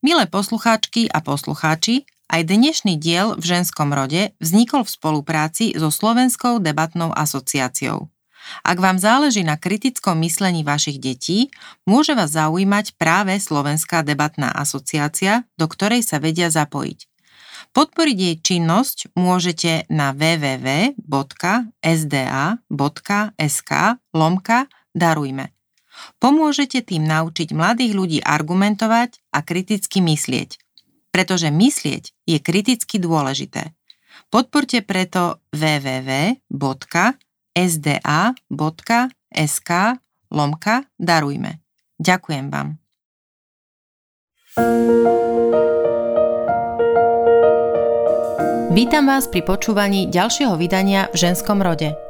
Milé poslucháčky a poslucháči, aj dnešný diel v ženskom rode vznikol v spolupráci so Slovenskou debatnou asociáciou. Ak vám záleží na kritickom myslení vašich detí, môže vás zaujímať práve Slovenská debatná asociácia, do ktorej sa vedia zapojiť. Podporiť jej činnosť môžete na www.sda.sk lomka darujme. Pomôžete tým naučiť mladých ľudí argumentovať a kriticky myslieť. Pretože myslieť je kriticky dôležité. Podporte preto www.sda.sk lomka darujme. Ďakujem vám. Vítam vás pri počúvaní ďalšieho vydania v ženskom rode.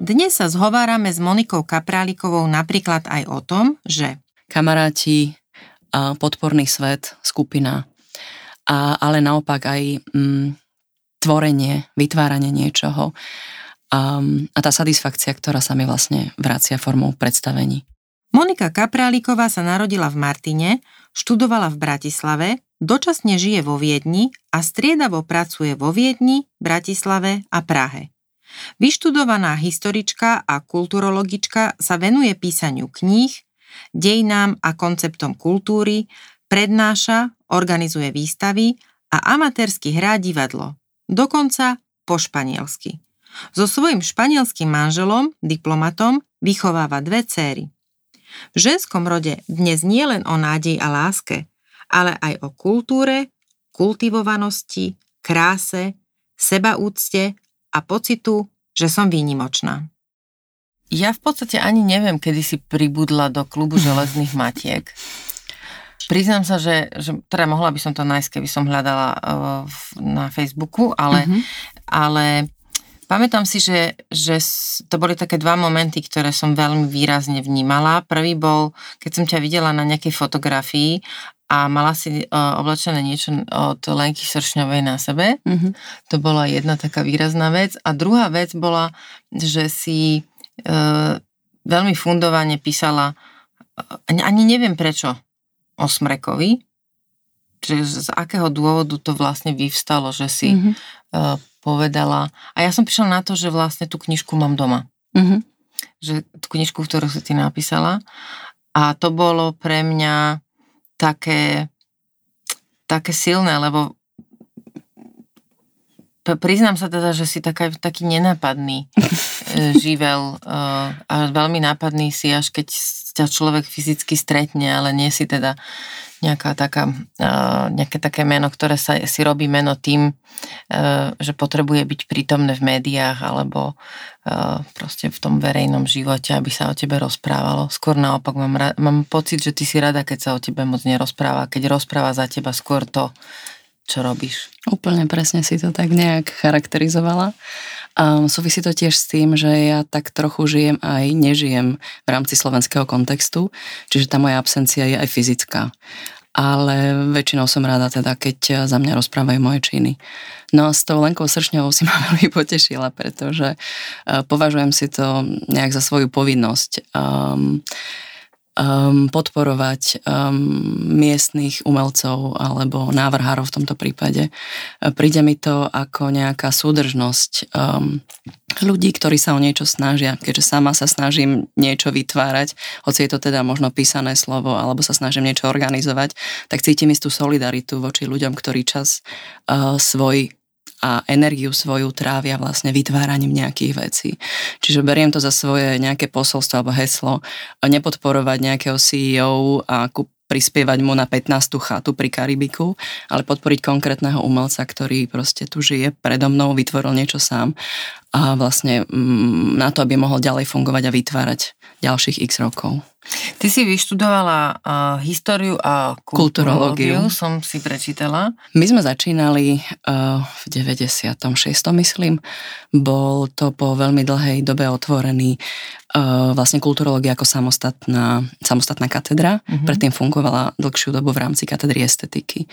Dnes sa zhovárame s Monikou Kaprálikovou napríklad aj o tom, že kamaráti, podporný svet, skupina, a, ale naopak aj mm, tvorenie, vytváranie niečoho a, a tá satisfakcia, ktorá sa mi vlastne vracia formou predstavení. Monika Kapráliková sa narodila v Martine, študovala v Bratislave, dočasne žije vo Viedni a striedavo pracuje vo Viedni, Bratislave a Prahe. Vyštudovaná historička a kulturologička sa venuje písaniu kníh, dejinám a konceptom kultúry, prednáša, organizuje výstavy a amatérsky hrá divadlo. Dokonca po španielsky. So svojím španielským manželom, diplomatom, vychováva dve céry. V ženskom rode dnes nie len o nádej a láske, ale aj o kultúre, kultivovanosti, kráse, sebaúcte a pocitu, že som výnimočná. Ja v podstate ani neviem, kedy si pribudla do klubu železných matiek. Priznám sa, že, že teda mohla by som to nájsť, keby som hľadala uh, na Facebooku, ale, uh-huh. ale pamätám si, že, že to boli také dva momenty, ktoré som veľmi výrazne vnímala. Prvý bol, keď som ťa videla na nejakej fotografii a mala si uh, oblečené niečo od Lenky Sršňovej na sebe. Mm-hmm. To bola jedna taká výrazná vec. A druhá vec bola, že si uh, veľmi fundovane písala, uh, ani neviem prečo, o Smrekovi, že z akého dôvodu to vlastne vyvstalo, že si mm-hmm. uh, povedala. A ja som prišla na to, že vlastne tú knižku mám doma. Mm-hmm. Že tú knižku, ktorú si ty napísala. A to bolo pre mňa také, také silné, lebo priznám sa teda, že si taká, taký nenápadný e, živel e, a veľmi nápadný si, až keď ťa človek fyzicky stretne, ale nie si teda nejaká taká, e, nejaké také meno, ktoré sa, si robí meno tým, že potrebuje byť prítomné v médiách alebo proste v tom verejnom živote, aby sa o tebe rozprávalo. Skôr naopak mám, mám pocit, že ty si rada, keď sa o tebe moc nerozpráva. Keď rozpráva za teba skôr to, čo robíš. Úplne presne si to tak nejak charakterizovala. Um, súvisí to tiež s tým, že ja tak trochu žijem aj nežijem v rámci slovenského kontextu, čiže tá moja absencia je aj fyzická. Ale väčšinou som rada teda, keď za mňa rozprávajú moje činy. No a s tou Lenkou Sršňovou si ma veľmi potešila, pretože uh, považujem si to nejak za svoju povinnosť. Um, um, podporovať um, miestných umelcov alebo návrhárov v tomto prípade. Príde mi to ako nejaká súdržnosť um, ľudí, ktorí sa o niečo snažia, keďže sama sa snažím niečo vytvárať, hoci je to teda možno písané slovo, alebo sa snažím niečo organizovať, tak cítim istú solidaritu voči ľuďom, ktorí čas uh, svoj a energiu svoju trávia vlastne vytváraním nejakých vecí. Čiže beriem to za svoje nejaké posolstvo alebo heslo, nepodporovať nejakého CEO a prispievať mu na 15. chatu pri Karibiku, ale podporiť konkrétneho umelca, ktorý proste tu žije predo mnou, vytvoril niečo sám a vlastne mm, na to, aby mohol ďalej fungovať a vytvárať ďalších x rokov. Ty si vyštudovala uh, históriu a kulturológiu, som si prečítala. My sme začínali uh, v 96. myslím. Bol to po veľmi dlhej dobe otvorený uh, vlastne kulturológia ako samostatná, samostatná katedra. Uh-huh. Predtým fungovala dlhšiu dobu v rámci katedry estetiky.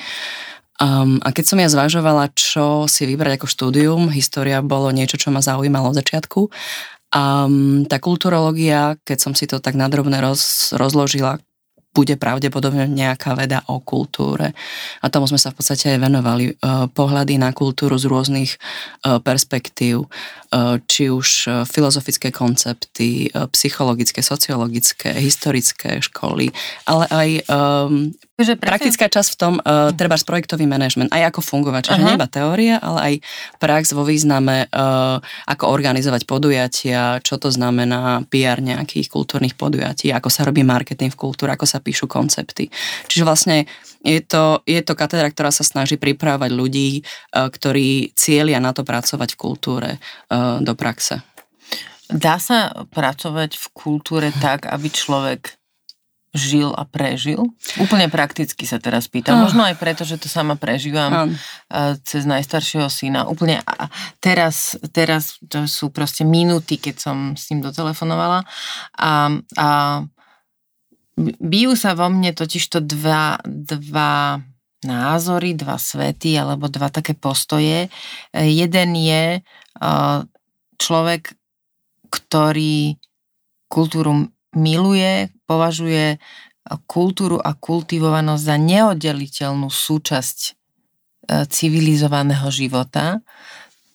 Um, a keď som ja zvažovala, čo si vybrať ako štúdium, história bolo niečo, čo ma zaujímalo od začiatku a tá kulturológia, keď som si to tak nadrobne roz, rozložila, bude pravdepodobne nejaká veda o kultúre. A tomu sme sa v podstate aj venovali. E, pohľady na kultúru z rôznych e, perspektív, e, či už filozofické koncepty, psychologické, sociologické, historické školy, ale aj že praktická časť v tom, uh, treba z projektový manažment, aj ako fungovať. Čiže uh-huh. nie iba teória, ale aj prax vo význame, uh, ako organizovať podujatia, čo to znamená PR nejakých kultúrnych podujatí, ako sa robí marketing v kultúre, ako sa píšu koncepty. Čiže vlastne je to, je to katedra, ktorá sa snaží pripravovať ľudí, uh, ktorí cieľia na to pracovať v kultúre uh, do praxe. Dá sa pracovať v kultúre tak, aby človek žil a prežil? Úplne prakticky sa teraz pýtam. Oh. Možno aj preto, že to sama prežívam oh. cez najstaršieho syna. Úplne teraz, teraz to sú proste minúty, keď som s ním dotelefonovala a, a bijú sa vo mne totižto dva, dva názory, dva svety alebo dva také postoje. Jeden je človek, ktorý kultúru miluje, považuje kultúru a kultivovanosť za neoddeliteľnú súčasť e, civilizovaného života.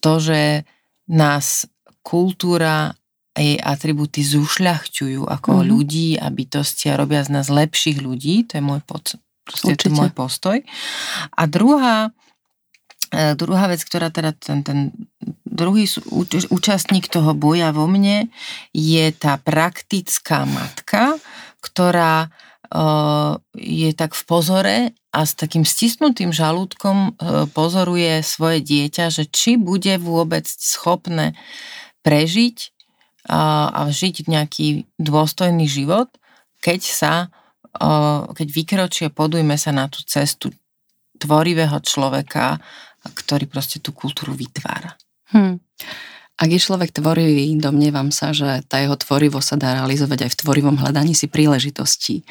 To, že nás kultúra a jej atributy zušľachťujú ako mm-hmm. ľudí a bytosti a robia z nás lepších ľudí, to je môj, pod, proste to môj postoj. A druhá, e, druhá vec, ktorá teda ten, ten druhý účastník toho boja vo mne je tá praktická matka, ktorá uh, je tak v pozore a s takým stisnutým žalúdkom uh, pozoruje svoje dieťa, že či bude vôbec schopné prežiť a žiť nejaký dôstojný život, keď sa, uh, keď vykročie, podujme sa na tú cestu tvorivého človeka, ktorý proste tú kultúru vytvára. Hmm. Ak je človek tvorivý, domnievam sa, že tá jeho tvorivosť sa dá realizovať aj v tvorivom hľadaní si príležitostí.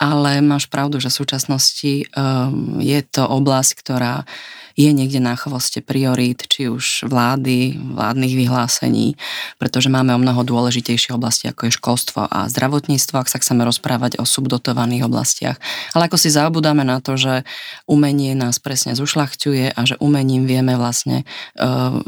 Ale máš pravdu, že v súčasnosti um, je to oblasť, ktorá je niekde na chvoste priorít, či už vlády, vládnych vyhlásení, pretože máme o mnoho dôležitejšie oblasti, ako je školstvo a zdravotníctvo, ak sa chceme rozprávať o subdotovaných oblastiach. Ale ako si zabudáme na to, že umenie nás presne zušľachťuje a že umením vieme vlastne uh,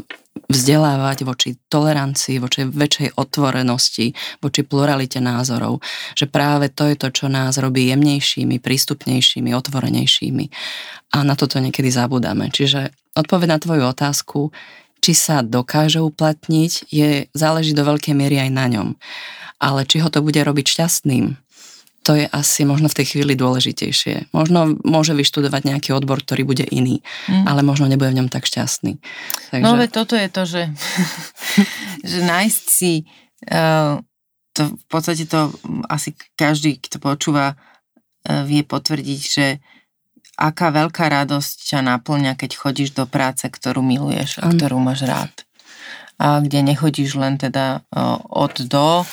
vzdelávať voči tolerancii, voči väčšej otvorenosti, voči pluralite názorov. Že práve to je to, čo nás robí jemnejšími, prístupnejšími, otvorenejšími. A na toto niekedy zabudáme. Čiže odpoveď na tvoju otázku, či sa dokáže uplatniť, je, záleží do veľkej miery aj na ňom. Ale či ho to bude robiť šťastným, to je asi možno v tej chvíli dôležitejšie. Možno môže vyštudovať nejaký odbor, ktorý bude iný, mm. ale možno nebude v ňom tak šťastný. Takže... No veď toto je to, že, že nájsť si uh, to v podstate to asi každý, kto počúva, uh, vie potvrdiť, že aká veľká radosť ťa naplňa, keď chodíš do práce, ktorú miluješ a ktorú máš rád. A kde nechodíš len teda uh, od do,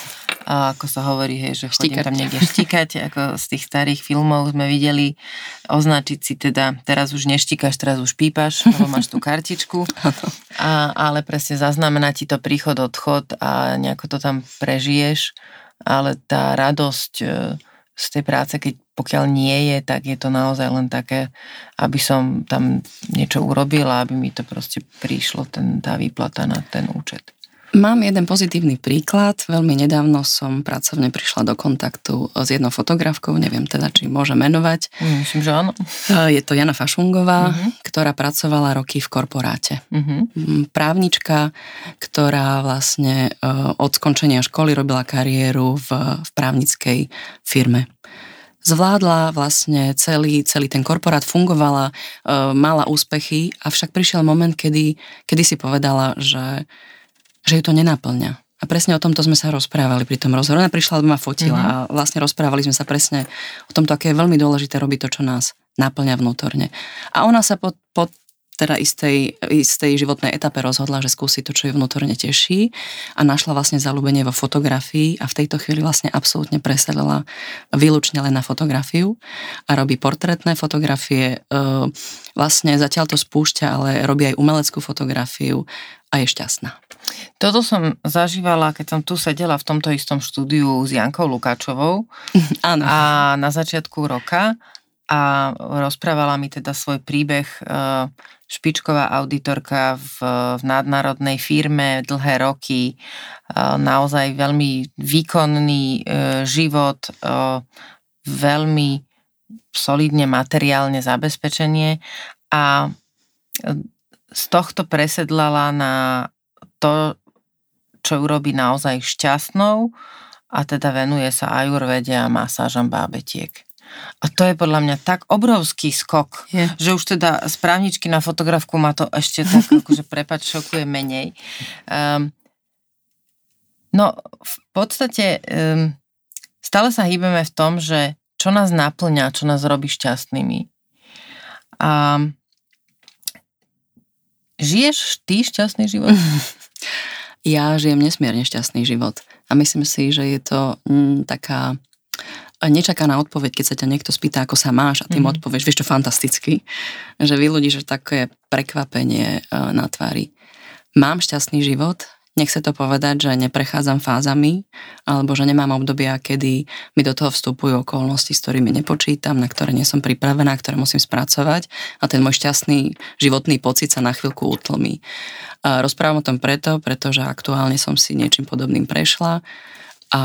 a ako sa hovorí, hej, že chodím štikať. tam niekde štikať, ako z tých starých filmov sme videli, označiť si teda, teraz už neštíkaš, teraz už pípaš, lebo máš tú kartičku, a, ale presne zaznamená ti to príchod, odchod a nejako to tam prežiješ, ale tá radosť e, z tej práce, keď pokiaľ nie je, tak je to naozaj len také, aby som tam niečo urobila, aby mi to proste prišlo, ten, tá výplata na ten účet. Mám jeden pozitívny príklad. Veľmi nedávno som pracovne prišla do kontaktu s jednou fotografkou, neviem teda, či môže menovať. Mm, myslím, že áno. E, je to Jana Fašungová, uh-huh. ktorá pracovala roky v korporáte. Uh-huh. Právnička, ktorá vlastne e, od skončenia školy robila kariéru v, v právnickej firme zvládla vlastne celý, celý ten korporát, fungovala, e, mala úspechy, avšak prišiel moment, kedy, kedy si povedala, že že ju to nenaplňa. A presne o tomto sme sa rozprávali pri tom rozhovoru. Ona prišla, ma fotila mm-hmm. a vlastne rozprávali sme sa presne o tomto, aké je veľmi dôležité robiť to, čo nás naplňa vnútorne. A ona sa pod, pod teda istej, istej životnej etape rozhodla, že skúsi to, čo ju vnútorne teší a našla vlastne zalúbenie vo fotografii a v tejto chvíli vlastne absolútne preselila výlučne len na fotografiu a robí portrétne fotografie, e, vlastne zatiaľ to spúšťa, ale robí aj umeleckú fotografiu a je šťastná. Toto som zažívala, keď som tu sedela v tomto istom štúdiu s Jankou Lukáčovou. Áno. a na začiatku roka a rozprávala mi teda svoj príbeh e, špičková auditorka v, v nadnárodnej firme dlhé roky, e, naozaj veľmi výkonný e, život, veľmi solidne materiálne zabezpečenie. A z tohto presedlala na to, čo ju robí naozaj šťastnou a teda venuje sa ajurvede a masážam bábetiek. A to je podľa mňa tak obrovský skok, je. že už teda správničky na fotografku ma to ešte tak, akože prepač, šokuje menej. Um, no, v podstate um, stále sa hýbeme v tom, že čo nás naplňa, čo nás robí šťastnými. A žiješ ty šťastný život? Ja žijem nesmierne šťastný život a myslím si, že je to mm, taká nečakaná odpoveď, keď sa ťa niekto spýta, ako sa máš a ty mm-hmm. odpovieš, vieš čo, fantasticky, že vy ľudí, že také prekvapenie uh, na tvári. Mám šťastný život, nechce to povedať, že neprechádzam fázami, alebo že nemám obdobia, kedy mi do toho vstupujú okolnosti, s ktorými nepočítam, na ktoré nie som pripravená, ktoré musím spracovať a ten môj šťastný životný pocit sa na chvíľku utlmí. A rozprávam o tom preto, pretože aktuálne som si niečím podobným prešla a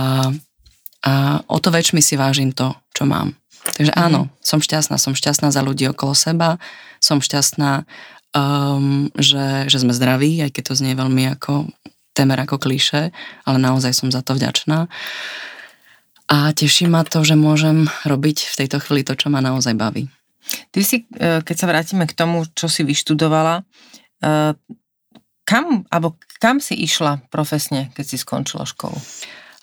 a o to väčšmi si vážim to, čo mám. Takže mm-hmm. áno, som šťastná, som šťastná za ľudí okolo seba, som šťastná, um, že, že sme zdraví, aj keď to znie veľmi ako temer ako kliše, ale naozaj som za to vďačná. A teší ma to, že môžem robiť v tejto chvíli to, čo ma naozaj baví. Ty si, e, keď sa vrátime k tomu, čo si vyštudovala, e, kam, alebo kam si išla profesne, keď si skončila školu?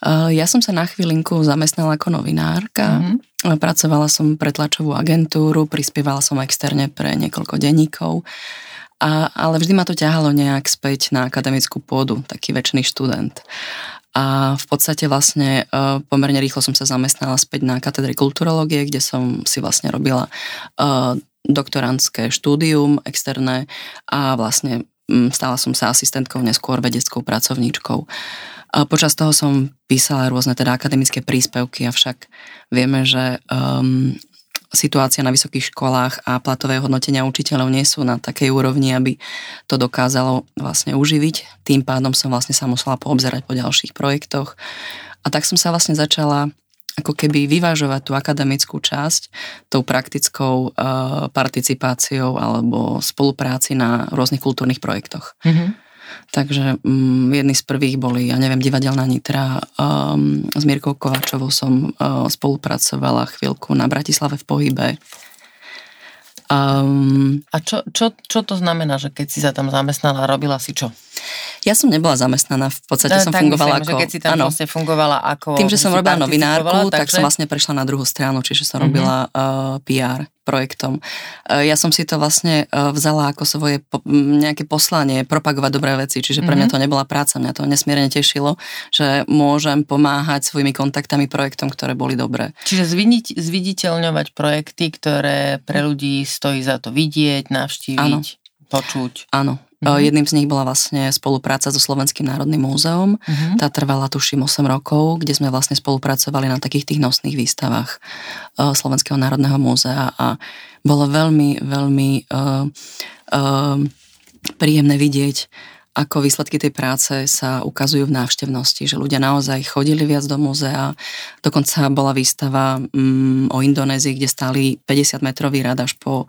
Eh, ja som sa na chvílinku zamestnala ako novinárka. Mm-hmm. Pracovala som pre tlačovú agentúru, prispievala som externe pre niekoľko denníkov. A, ale vždy ma to ťahalo nejak späť na akademickú pôdu, taký väčší študent. A v podstate vlastne uh, pomerne rýchlo som sa zamestnala späť na katedre kulturológie, kde som si vlastne robila uh, doktorantské štúdium externé a vlastne um, stala som sa asistentkou, neskôr vedeckou pracovníčkou. Počas toho som písala rôzne teda akademické príspevky, avšak vieme, že um, situácia na vysokých školách a platové hodnotenia učiteľov nie sú na takej úrovni, aby to dokázalo vlastne uživiť. Tým pádom som vlastne sa musela poobzerať po ďalších projektoch. A tak som sa vlastne začala ako keby vyvážovať tú akademickú časť tou praktickou uh, participáciou alebo spolupráci na rôznych kultúrnych projektoch. Mm-hmm. Takže um, jedni z prvých boli, ja neviem, Divadelná Nitra. Um, s Mirkou Kovačovou som uh, spolupracovala chvíľku na Bratislave v pohybe. Um, a čo, čo, čo to znamená, že keď si sa tam zamestnala, robila si čo? Ja som nebola zamestnaná, v podstate no, som fungovala myslím, ako... Že keď si tam ano, vlastne fungovala ako... Tým, že som robila novinárku, takže... tak som vlastne prešla na druhú stranu, čiže som robila uh-huh. uh, PR projektom. Uh, ja som si to vlastne uh, vzala ako svoje nejaké poslanie, propagovať dobré veci, čiže pre mňa mhm. to nebola práca, mňa to nesmierne tešilo, že môžem pomáhať svojimi kontaktami projektom, ktoré boli dobré. Čiže zviditeľ, zviditeľňovať projekty, ktoré pre ľudí stojí za to vidieť, navštíviť, ano. počuť. Áno, Mm-hmm. Jedným z nich bola vlastne spolupráca so Slovenským národným múzeom. Mm-hmm. Tá trvala tuším 8 rokov, kde sme vlastne spolupracovali na takých tých nosných výstavách uh, Slovenského národného múzea a bolo veľmi, veľmi uh, uh, príjemné vidieť, ako výsledky tej práce sa ukazujú v návštevnosti, že ľudia naozaj chodili viac do múzea. Dokonca bola výstava um, o Indonézii, kde stáli 50 metrový rad až po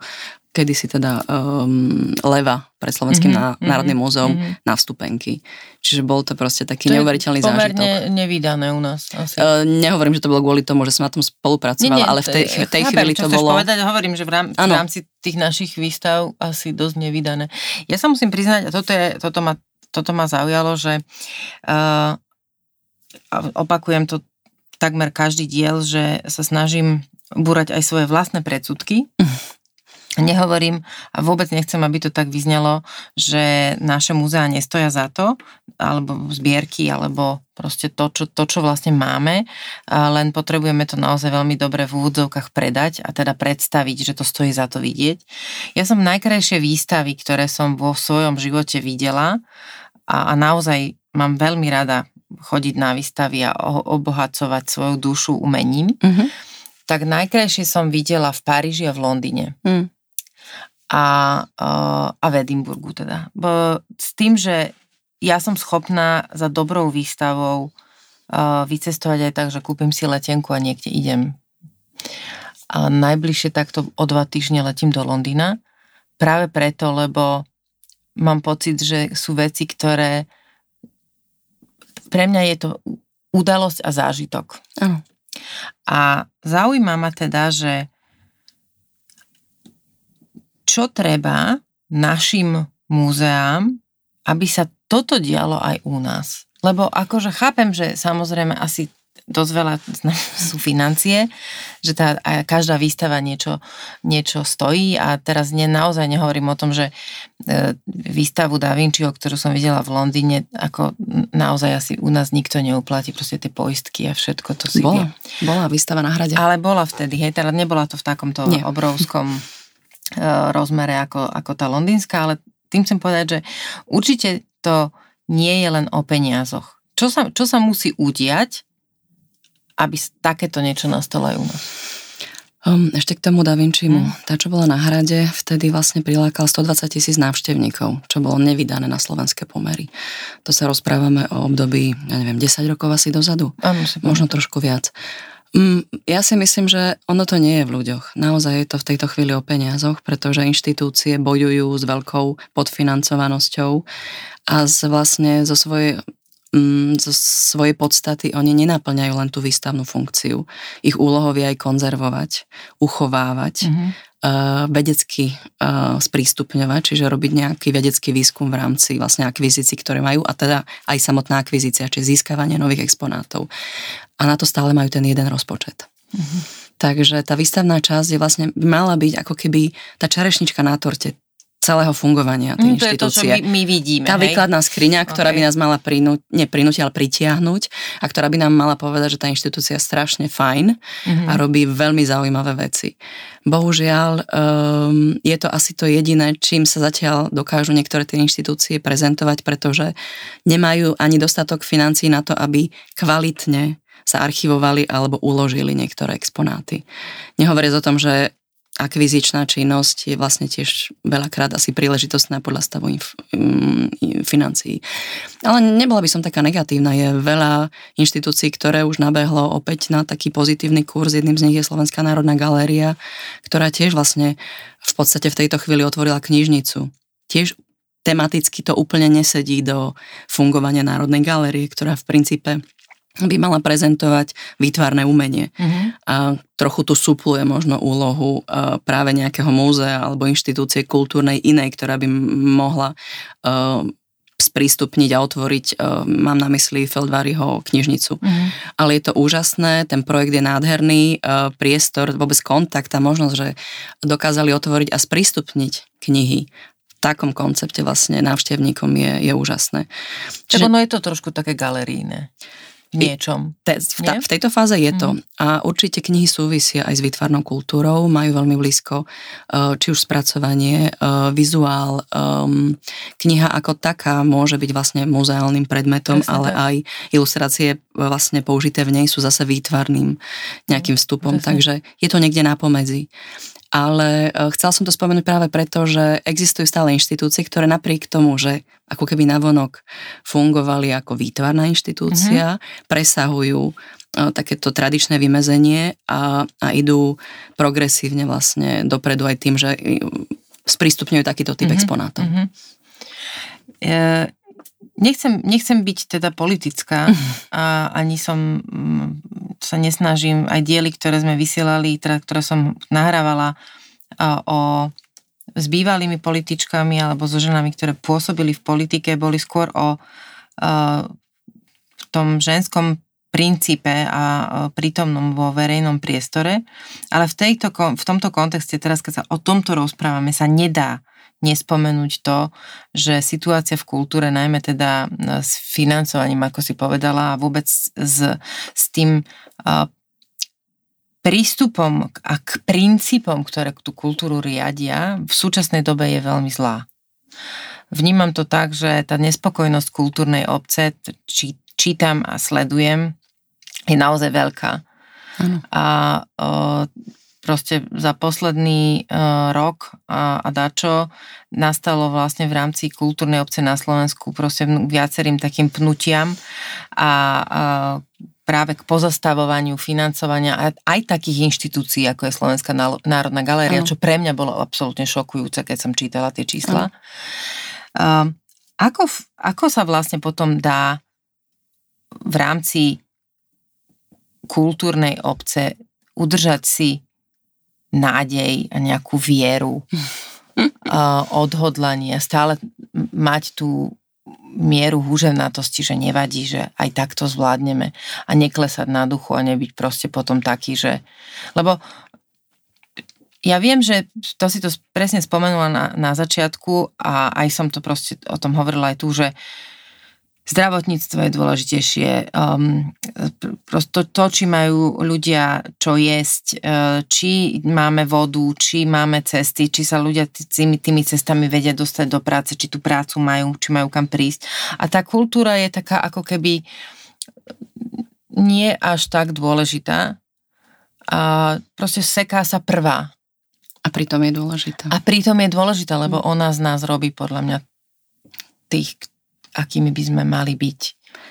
kedysi teda um, leva pred Slovenským mm-hmm, národným múzeum mm-hmm. na vstupenky. Čiže bol to proste taký to neuveriteľný zážitok. To nevydané u nás. Asi. Uh, nehovorím, že to bolo kvôli tomu, že som na tom spolupracovala, nie, nie, ale v tej, v tej chápem, chvíli to bolo... povedať, hovorím, že v, rám, v rámci tých našich výstav asi dosť nevydané. Ja sa musím priznať, a toto, je, toto ma toto ma zaujalo, že uh, opakujem to takmer každý diel, že sa snažím búrať aj svoje vlastné predsudky. Nehovorím a vôbec nechcem, aby to tak vyznelo, že naše múzea nestoja za to, alebo zbierky, alebo proste to, čo, to, čo vlastne máme, len potrebujeme to naozaj veľmi dobre v úvodzovkách predať a teda predstaviť, že to stojí za to vidieť. Ja som najkrajšie výstavy, ktoré som vo svojom živote videla a, a naozaj mám veľmi rada chodiť na výstavy a obohacovať svoju dušu umením, mm-hmm. tak najkrajšie som videla v Paríži a v Londýne. Mm a, a v Edimburgu teda. Bo s tým, že ja som schopná za dobrou výstavou vycestovať aj tak, že kúpim si letenku a niekde idem. A najbližšie takto o dva týždne letím do Londýna. Práve preto, lebo mám pocit, že sú veci, ktoré pre mňa je to udalosť a zážitok. Ano. A zaujíma ma teda, že čo treba našim múzeám, aby sa toto dialo aj u nás. Lebo akože chápem, že samozrejme asi dosť veľa sú financie, že tá, a každá výstava niečo, niečo stojí a teraz ne, naozaj nehovorím o tom, že e, výstavu Da Vinciho, ktorú som videla v Londýne, ako naozaj asi u nás nikto neuplatí, proste tie poistky a všetko to si bola, vie. Bola výstava na hrade. Ale bola vtedy, hej, teda nebola to v takomto Nie. obrovskom rozmere ako, ako tá londýnska, ale tým chcem povedať, že určite to nie je len o peniazoch. Čo sa, čo sa musí udiať, aby takéto niečo nastalo aj u nás? Um, ešte k tomu Da Vincimu. Mm. Tá, čo bola na hrade, vtedy vlastne prilákal 120 tisíc návštevníkov, čo bolo nevydané na slovenské pomery. To sa rozprávame o období, ja neviem, 10 rokov asi dozadu. Ano, Možno trošku viac. Mm, ja si myslím, že ono to nie je v ľuďoch. Naozaj je to v tejto chvíli o peniazoch, pretože inštitúcie bojujú s veľkou podfinancovanosťou a z, vlastne zo svojej mm, zo svojej podstaty oni nenaplňajú len tú výstavnú funkciu. Ich úlohou je aj konzervovať, uchovávať, mm-hmm. uh, vedecky uh, sprístupňovať, čiže robiť nejaký vedecký výskum v rámci vlastne akvizícií, ktoré majú a teda aj samotná akvizícia, čiže získavanie nových exponátov a na to stále majú ten jeden rozpočet. Mm-hmm. Takže tá výstavná časť je vlastne, mala byť ako keby tá čarešnička na torte celého fungovania tej mm, to inštitúcie. Je to, čo my, my vidíme. Tá hej? výkladná skriňa, ktorá okay. by nás mala prinúť, neprinúť, ale pritiahnuť a ktorá by nám mala povedať, že tá inštitúcia je strašne fajn mm-hmm. a robí veľmi zaujímavé veci. Bohužiaľ, um, je to asi to jediné, čím sa zatiaľ dokážu niektoré tie inštitúcie prezentovať, pretože nemajú ani dostatok financí na to, aby kvalitne sa archivovali alebo uložili niektoré exponáty. Nehovoriac o tom, že akvizičná činnosť je vlastne tiež veľakrát asi príležitostná podľa stavu inf- financií. Ale nebola by som taká negatívna. Je veľa inštitúcií, ktoré už nabehlo opäť na taký pozitívny kurz. Jedným z nich je Slovenská národná galéria, ktorá tiež vlastne v podstate v tejto chvíli otvorila knižnicu. Tiež tematicky to úplne nesedí do fungovania Národnej galérie, ktorá v princípe by mala prezentovať výtvarné umenie. Uh-huh. A trochu tu supluje možno úlohu uh, práve nejakého múzea alebo inštitúcie kultúrnej inej, ktorá by mohla uh, sprístupniť a otvoriť, uh, mám na mysli Feldváriho knižnicu. Uh-huh. Ale je to úžasné, ten projekt je nádherný, priestor, vôbec kontakt a možnosť, že dokázali otvoriť a sprístupniť knihy v takom koncepte vlastne návštevníkom je, je úžasné. Čiže ono je to trošku také galeríne niečom. Te, v, ta, v tejto fáze je to. Mm. A určite knihy súvisia aj s vytvarnou kultúrou, majú veľmi blízko uh, či už spracovanie, uh, vizuál. Um, kniha ako taká môže byť vlastne muzeálnym predmetom, Presne ale tak. aj ilustrácie vlastne použité v nej sú zase výtvarným nejakým vstupom, Presne. takže je to niekde na pomedzi ale e, chcel som to spomenúť práve preto, že existujú stále inštitúcie, ktoré napriek tomu, že ako keby navonok fungovali ako výtvarná inštitúcia, mm-hmm. presahujú e, takéto tradičné vymezenie a, a idú progresívne vlastne dopredu aj tým, že sprístupňujú takýto typ mm-hmm. exponátov. Mm-hmm. E, nechcem, nechcem byť teda politická a ani som sa nesnažím. Aj diely, ktoré sme vysielali, teda, ktoré som nahrávala o s bývalými političkami alebo so ženami, ktoré pôsobili v politike, boli skôr o uh, tom ženskom princípe a prítomnom vo verejnom priestore, ale v, tejto, v tomto kontexte, teraz keď sa o tomto rozprávame, sa nedá nespomenúť to, že situácia v kultúre, najmä teda s financovaním, ako si povedala, a vôbec s, s tým prístupom a k princípom, ktoré tú kultúru riadia, v súčasnej dobe je veľmi zlá. Vnímam to tak, že tá nespokojnosť kultúrnej obce, či, čítam a sledujem, je naozaj veľká. Ano. A o, proste za posledný uh, rok a, a dačo nastalo vlastne v rámci kultúrnej obce na Slovensku proste viacerým takým pnutiam a, a práve k pozastavovaniu financovania aj takých inštitúcií, ako je Slovenská národná galéria, ano. čo pre mňa bolo absolútne šokujúce, keď som čítala tie čísla. Ako, ako sa vlastne potom dá v rámci kultúrnej obce udržať si nádej a nejakú vieru, uh, odhodlanie, stále mať tú mieru húževnatosti, že nevadí, že aj takto zvládneme a neklesať na duchu a nebyť proste potom taký, že... Lebo ja viem, že to si to presne spomenula na, na začiatku a aj som to proste o tom hovorila aj tu, že zdravotníctvo je dôležitejšie, um, to, to, či majú ľudia čo jesť, uh, či máme vodu, či máme cesty, či sa ľudia tými, tými cestami vedia dostať do práce, či tú prácu majú, či majú kam prísť. A tá kultúra je taká ako keby nie až tak dôležitá a proste seká sa prvá. A pritom je dôležitá. A pritom je dôležitá, lebo ona z nás robí podľa mňa tých, akými by sme mali byť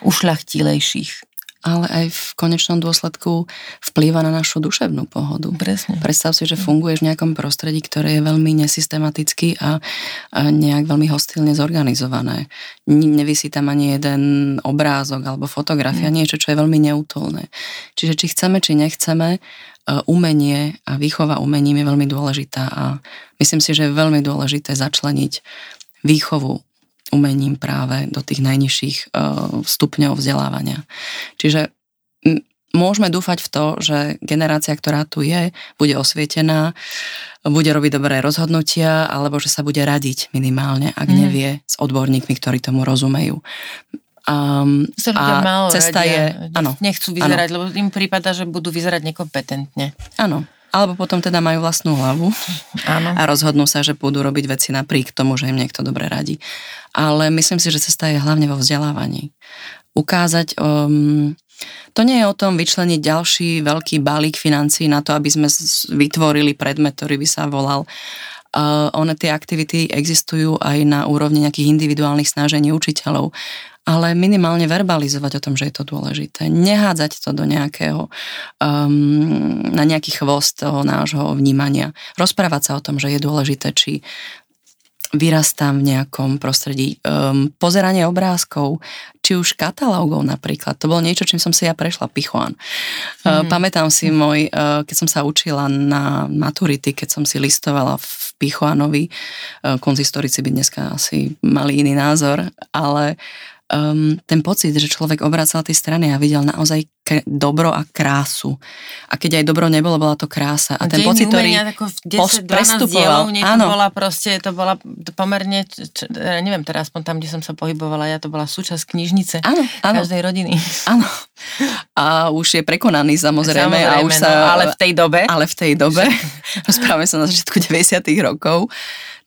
ušľachtilejších ale aj v konečnom dôsledku vplýva na našu duševnú pohodu. Presne. Predstav si, že funguješ v nejakom prostredí, ktoré je veľmi nesystematicky a, a nejak veľmi hostilne zorganizované. Nevisí tam ani jeden obrázok alebo fotografia, mm. niečo, čo je veľmi neútolné. Čiže či chceme, či nechceme, e, umenie a výchova umením je veľmi dôležitá a myslím si, že je veľmi dôležité začleniť výchovu umením práve do tých najnižších eh, stupňov vzdelávania. Čiže môžeme dúfať v to, že generácia, ktorá tu je, bude osvietená, bude robiť dobré rozhodnutia, alebo že sa bude radiť minimálne, ak mm. nevie, s odborníkmi, ktorí tomu rozumejú. Um, a málo cesta radia. je... Áno, nechcú vyzerať, ano. lebo im prípada, že budú vyzerať nekompetentne. Áno, alebo potom teda majú vlastnú hlavu Áno. a rozhodnú sa, že budú robiť veci napriek tomu, že im niekto dobre radí. Ale myslím si, že cesta je hlavne vo vzdelávaní. Ukázať, um, to nie je o tom vyčleniť ďalší veľký balík financí na to, aby sme vytvorili predmet, ktorý by sa volal Uh, one tie aktivity existujú aj na úrovni nejakých individuálnych snažení učiteľov ale minimálne verbalizovať o tom, že je to dôležité. Nehádzať to do nejakého, um, na nejaký chvost toho nášho vnímania. Rozprávať sa o tom, že je dôležité, či vyrastám v nejakom prostredí. Um, pozeranie obrázkov, či už katalógov napríklad, to bolo niečo, čím som si ja prešla, Pichuan. Mm. Uh, pamätám si môj, uh, keď som sa učila na maturity, keď som si listovala v Pichuanovi, uh, konzistorici by dneska asi mali iný názor, ale um, ten pocit, že človek obracal tie strany a videl naozaj k- dobro a krásu. A keď aj dobro nebolo, bola to krása. A ten Deň pocit, ktorý prestupoval, áno. bola proste, to bola pomerne, čo, ja neviem teraz aspoň tam, kde som sa pohybovala, ja to bola súčasť knižnice áno, áno. každej rodiny. Áno. A už je prekonaný samozrejme. samozrejme a už sa, no, ale v tej dobe. Ale v tej dobe. Rozprávame sa na začiatku 90 rokov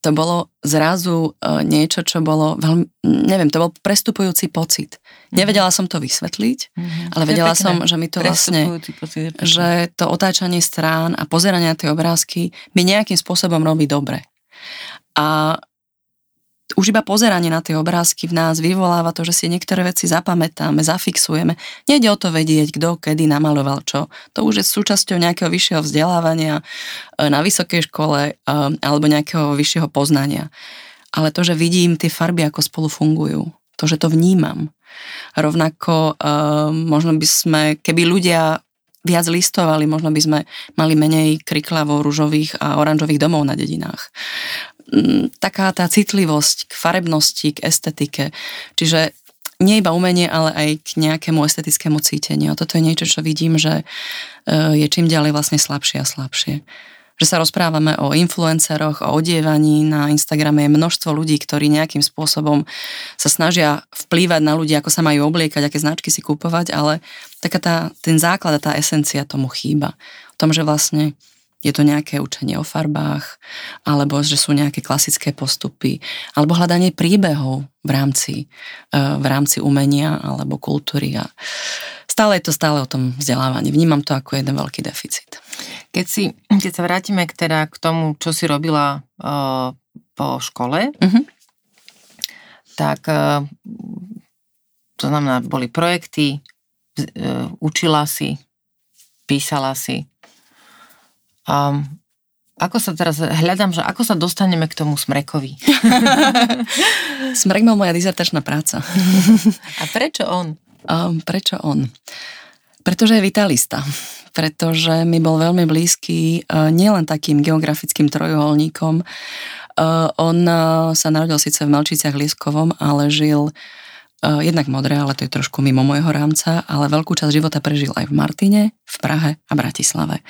to bolo zrazu uh, niečo, čo bolo veľmi, neviem, to bol prestupujúci pocit. Mm-hmm. Nevedela som to vysvetliť, mm-hmm. ale vedela som, že mi to vlastne, pocit, že to otáčanie strán a pozeranie na tie obrázky mi nejakým spôsobom robí dobre. A už iba pozeranie na tie obrázky v nás vyvoláva to, že si niektoré veci zapamätáme, zafixujeme. Nejde o to vedieť, kto kedy namaloval čo. To už je súčasťou nejakého vyššieho vzdelávania e, na vysokej škole e, alebo nejakého vyššieho poznania. Ale to, že vidím tie farby, ako spolu fungujú, to, že to vnímam. Rovnako e, možno by sme, keby ľudia viac listovali, možno by sme mali menej kriklavo rúžových a oranžových domov na dedinách taká tá citlivosť k farebnosti, k estetike. Čiže nie iba umenie, ale aj k nejakému estetickému cíteniu. A toto je niečo, čo vidím, že e, je čím ďalej vlastne slabšie a slabšie. Že sa rozprávame o influenceroch, o odievaní. Na Instagrame je množstvo ľudí, ktorí nejakým spôsobom sa snažia vplývať na ľudí, ako sa majú obliekať, aké značky si kúpovať, ale taká tá, ten základ a tá esencia tomu chýba. V tom, že vlastne je to nejaké učenie o farbách, alebo že sú nejaké klasické postupy, alebo hľadanie príbehov v rámci, e, v rámci umenia alebo kultúry. A stále je to stále o tom vzdelávaní. Vnímam to ako jeden veľký deficit. Keď, si, keď sa vrátime k, teda k tomu, čo si robila uh, po škole, uh-huh. tak uh, to znamená, boli projekty, uh, učila si, písala si, Um, ako sa teraz, hľadám, že ako sa dostaneme k tomu smrekovi. Smrek bol moja dizertačná práca. A prečo on? Um, prečo on? Pretože je vitalista. Pretože mi bol veľmi blízky uh, nielen takým geografickým trojuholníkom. Uh, on uh, sa narodil síce v Melčiciach Lieskovom, ale žil jednak modré, ale to je trošku mimo môjho rámca, ale veľkú časť života prežil aj v Martine, v Prahe a Bratislave.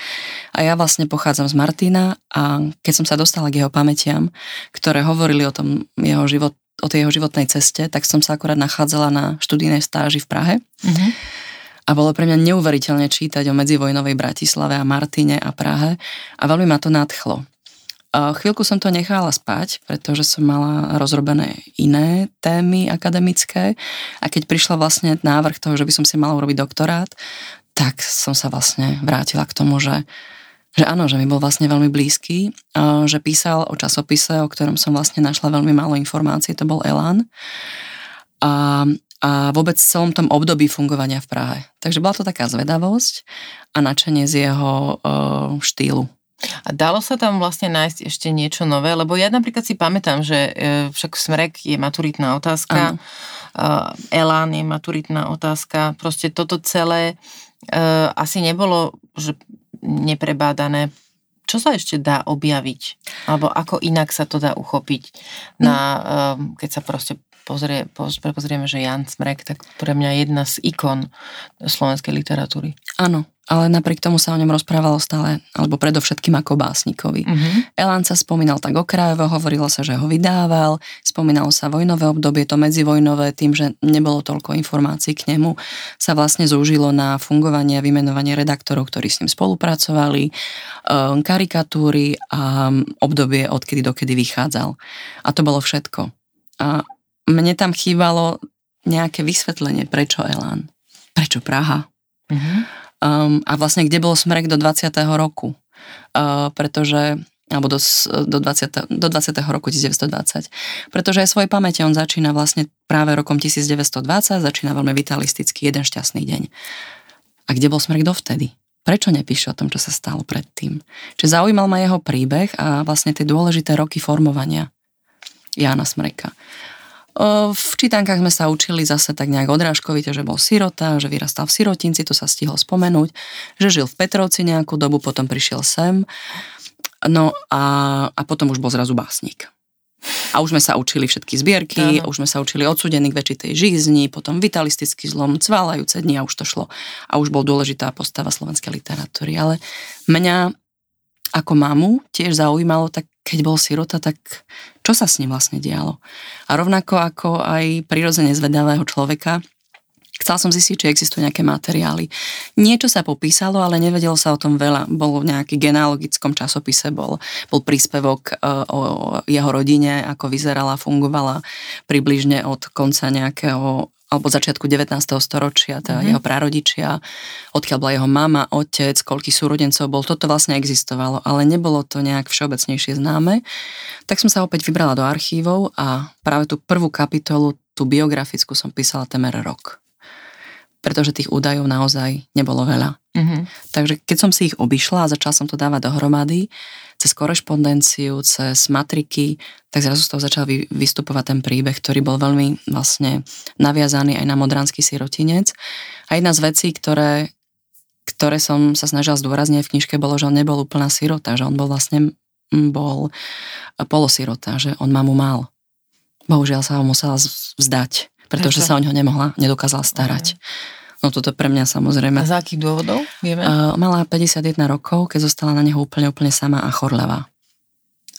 A ja vlastne pochádzam z Martina a keď som sa dostala k jeho pamätiam, ktoré hovorili o tom jeho život, o tej jeho životnej ceste, tak som sa akorát nachádzala na študijnej stáži v Prahe. Mm-hmm. A bolo pre mňa neuveriteľne čítať o medzivojnovej Bratislave a Martine a Prahe a veľmi ma to nadchlo. Chvíľku som to nechala spať, pretože som mala rozrobené iné témy akademické a keď prišla vlastne návrh toho, že by som si mala urobiť doktorát, tak som sa vlastne vrátila k tomu, že, že áno, že mi bol vlastne veľmi blízky, že písal o časopise, o ktorom som vlastne našla veľmi málo informácií, to bol Elan. A, a vôbec v celom tom období fungovania v Prahe. Takže bola to taká zvedavosť a načenie z jeho uh, štýlu a dalo sa tam vlastne nájsť ešte niečo nové? Lebo ja napríklad si pamätám, že e, však Smrek je maturitná otázka, ano. Elán je maturitná otázka, proste toto celé e, asi nebolo že neprebádané. Čo sa ešte dá objaviť? Alebo ako inak sa to dá uchopiť, na, hm. keď sa proste pozrie, pozrieme, že Jan Smrek, tak pre mňa jedna z ikon slovenskej literatúry. Áno, ale napriek tomu sa o ňom rozprávalo stále, alebo predovšetkým ako básnikovi. Uh-huh. Elán sa spomínal tak okrajovo, hovorilo sa, že ho vydával, spomínalo sa vojnové obdobie, to medzivojnové, tým, že nebolo toľko informácií k nemu, sa vlastne zúžilo na fungovanie a vymenovanie redaktorov, ktorí s ním spolupracovali, um, karikatúry a obdobie, odkedy dokedy vychádzal. A to bolo všetko. A mne tam chýbalo nejaké vysvetlenie, prečo Elán, prečo Praha. Uh-huh Um, a vlastne kde bol smrek do 20. roku. Uh, pretože alebo do, do, 20, do 20. roku 1920. Pretože aj svojej pamäte on začína vlastne práve rokom 1920, začína veľmi vitalisticky, jeden šťastný deň. A kde bol smrk dovtedy? Prečo nepíše o tom, čo sa stalo predtým? Čiže zaujímal ma jeho príbeh a vlastne tie dôležité roky formovania Jána Smreka. V čítankách sme sa učili zase tak nejak odrážkovite, že bol sirota, že vyrastal v sirotinci, to sa stihlo spomenúť, že žil v Petrovci nejakú dobu, potom prišiel sem, no a, a potom už bol zrazu básnik. A už sme sa učili všetky zbierky, uh-huh. už sme sa učili odsudení k väčšitej žizni, potom vitalistický zlom, cválajúce dni a už to šlo. A už bol dôležitá postava slovenskej literatúry. Ale mňa ako mamu tiež zaujímalo, tak keď bol sirota, tak čo sa s ním vlastne dialo. A rovnako ako aj prirodzene zvedavého človeka, Chcela som zistiť, či existujú nejaké materiály. Niečo sa popísalo, ale nevedelo sa o tom veľa. Bol v nejaký genealogickom časopise, bol, bol príspevok e, o jeho rodine, ako vyzerala, fungovala približne od konca nejakého alebo začiatku 19. storočia, teda mm-hmm. jeho prarodičia, odkiaľ bola jeho mama, otec, koľký súrodencov bol, toto vlastne existovalo, ale nebolo to nejak všeobecnejšie známe. Tak som sa opäť vybrala do archívov a práve tú prvú kapitolu, tú biografickú som písala temer rok. Pretože tých údajov naozaj nebolo veľa. Mm-hmm. Takže keď som si ich obišla a začala som to dávať dohromady, cez korešpondenciu, cez matriky, tak zrazu z toho začal vystupovať ten príbeh, ktorý bol veľmi vlastne naviazaný aj na modranský sirotinec. A jedna z vecí, ktoré, ktoré som sa snažila zdôrazniť v knižke, bolo, že on nebol úplná sirota, že on bol vlastne bol polosirota, že on mamu mal. Bohužiaľ sa ho musela vzdať, pretože Prečo? sa o neho nemohla, nedokázala starať. No toto pre mňa samozrejme. A za akých dôvodov? Vieme? Uh, mala 51 rokov, keď zostala na neho úplne, úplne sama a chorľavá.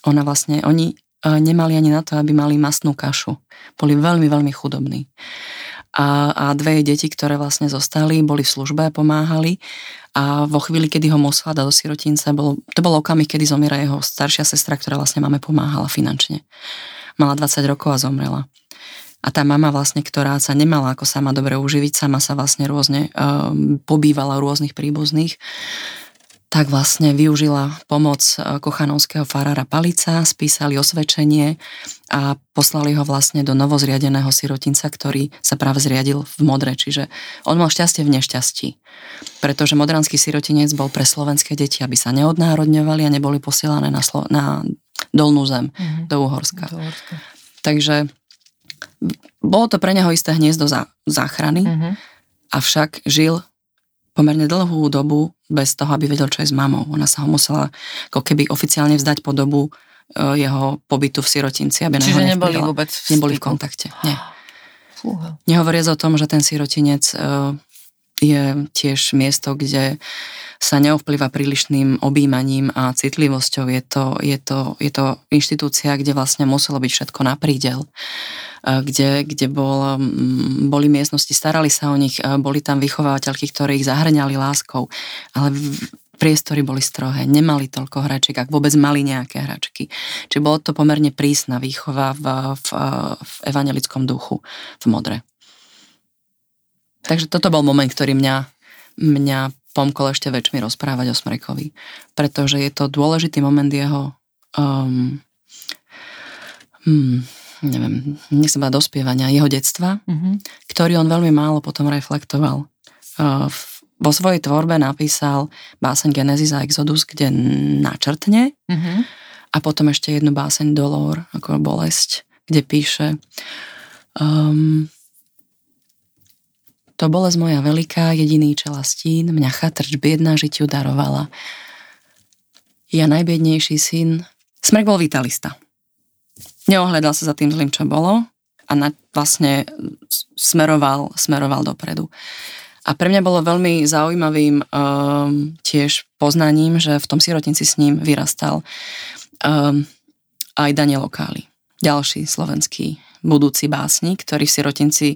Ona vlastne, oni uh, nemali ani na to, aby mali masnú kašu. Boli veľmi, veľmi chudobní. A, a dve deti, ktoré vlastne zostali, boli v službe, pomáhali a vo chvíli, kedy ho musela dať do sirotinca, bol, to bol okamih, kedy zomiera jeho staršia sestra, ktorá vlastne máme pomáhala finančne. Mala 20 rokov a zomrela. A tá mama vlastne, ktorá sa nemala ako sama dobre uživiť, sama sa vlastne rôzne um, pobývala u rôznych príbuzných, tak vlastne využila pomoc uh, kochanovského farára Palica, spísali osvedčenie a poslali ho vlastne do novozriadeného sirotinca, ktorý sa práve zriadil v Modre. Čiže on mal šťastie v nešťastí, pretože modranský sirotinec bol pre slovenské deti, aby sa neodnárodňovali a neboli posielané na, Slo- na dolnú zem, mm-hmm. do Uhorska. Do Uhorska. Takže bolo to pre neho isté hniezdo za, záchrany, mm-hmm. avšak žil pomerne dlhú dobu bez toho, aby vedel, čo je s mamou. Ona sa ho musela ako keby oficiálne vzdať po dobu uh, jeho pobytu v sirotinci, aby Čiže neboli vôbec v Neboli v kontakte, nie. Fúha. Nehovoriac o tom, že ten sirotinec uh, je tiež miesto, kde sa neovplyva prílišným objímaním a citlivosťou. Je to, je, to, je to inštitúcia, kde vlastne muselo byť všetko na prídel kde, kde bol, boli miestnosti, starali sa o nich, boli tam vychovávateľky, ktoré ich zahrňali láskou, ale priestory boli strohé, nemali toľko hračiek, ak vôbec mali nejaké hračky. Čiže bolo to pomerne prísna výchova v, v, v evangelickom duchu v Modre. Takže toto bol moment, ktorý mňa, mňa pomkol ešte väčšmi rozprávať o Smrekovi, pretože je to dôležitý moment jeho um, hmm, neviem, nech sa dospievania jeho detstva, mm-hmm. ktorý on veľmi málo potom reflektoval. Uh, v, vo svojej tvorbe napísal báseň Genesis a Exodus, kde načrtne mm-hmm. a potom ešte jednu báseň Dolor, ako bolesť, kde píše um, to bolesť moja veľká, jediný čelastín, mňa chatrč biedna žitiu darovala. Ja najbiednejší syn, Smrk bol vitalista neohľadal sa za tým zlým, čo bolo a na, vlastne smeroval, smeroval dopredu. A pre mňa bolo veľmi zaujímavým um, tiež poznaním, že v tom sirotinci s ním vyrastal um, aj Daniel Okáli, ďalší slovenský budúci básnik, ktorý v sirotinci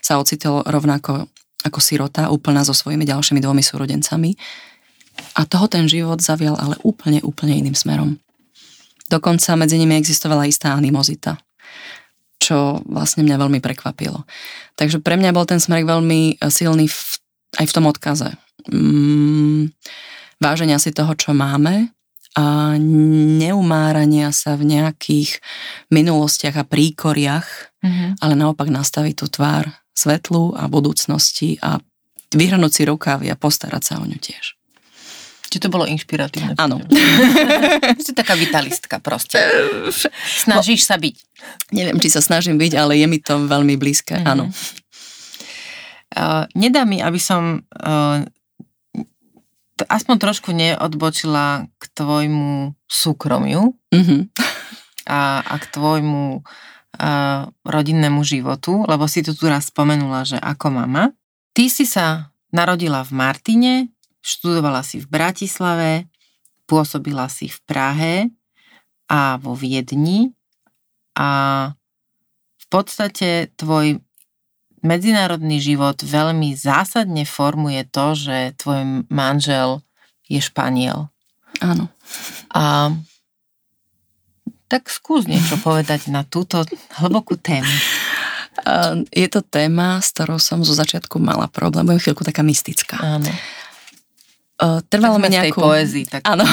sa ocitol rovnako ako sirota, úplná so svojimi ďalšími dvomi súrodencami. A toho ten život zavial ale úplne, úplne iným smerom. Dokonca medzi nimi existovala istá animozita, čo vlastne mňa veľmi prekvapilo. Takže pre mňa bol ten smrek veľmi silný v, aj v tom odkaze. Mm, váženia si toho, čo máme a neumárania sa v nejakých minulostiach a príkoriach, mm-hmm. ale naopak nastaviť tú tvár svetlu a budúcnosti a vyhrnúť si rukávy a postarať sa o ňu tiež. Či to bolo inšpiratívne? Áno. si taká vitalistka proste. Snažíš sa byť. Neviem, či sa snažím byť, ale je mi to veľmi blízke, mm-hmm. áno. Uh, nedá mi, aby som uh, aspoň trošku neodbočila k tvojmu súkromiu mm-hmm. a, a k tvojmu uh, rodinnému životu, lebo si tu tu raz spomenula, že ako mama. Ty si sa narodila v Martine, Študovala si v Bratislave, pôsobila si v Prahe a vo Viedni a v podstate tvoj medzinárodný život veľmi zásadne formuje to, že tvoj manžel je Španiel. Áno. A tak skús niečo povedať na túto hlbokú tému. Je to téma, s ktorou som zo začiatku mala problém, budem chvíľku taká mystická. Áno. Uh, trvalo mi nejakú... poézii, tak Áno.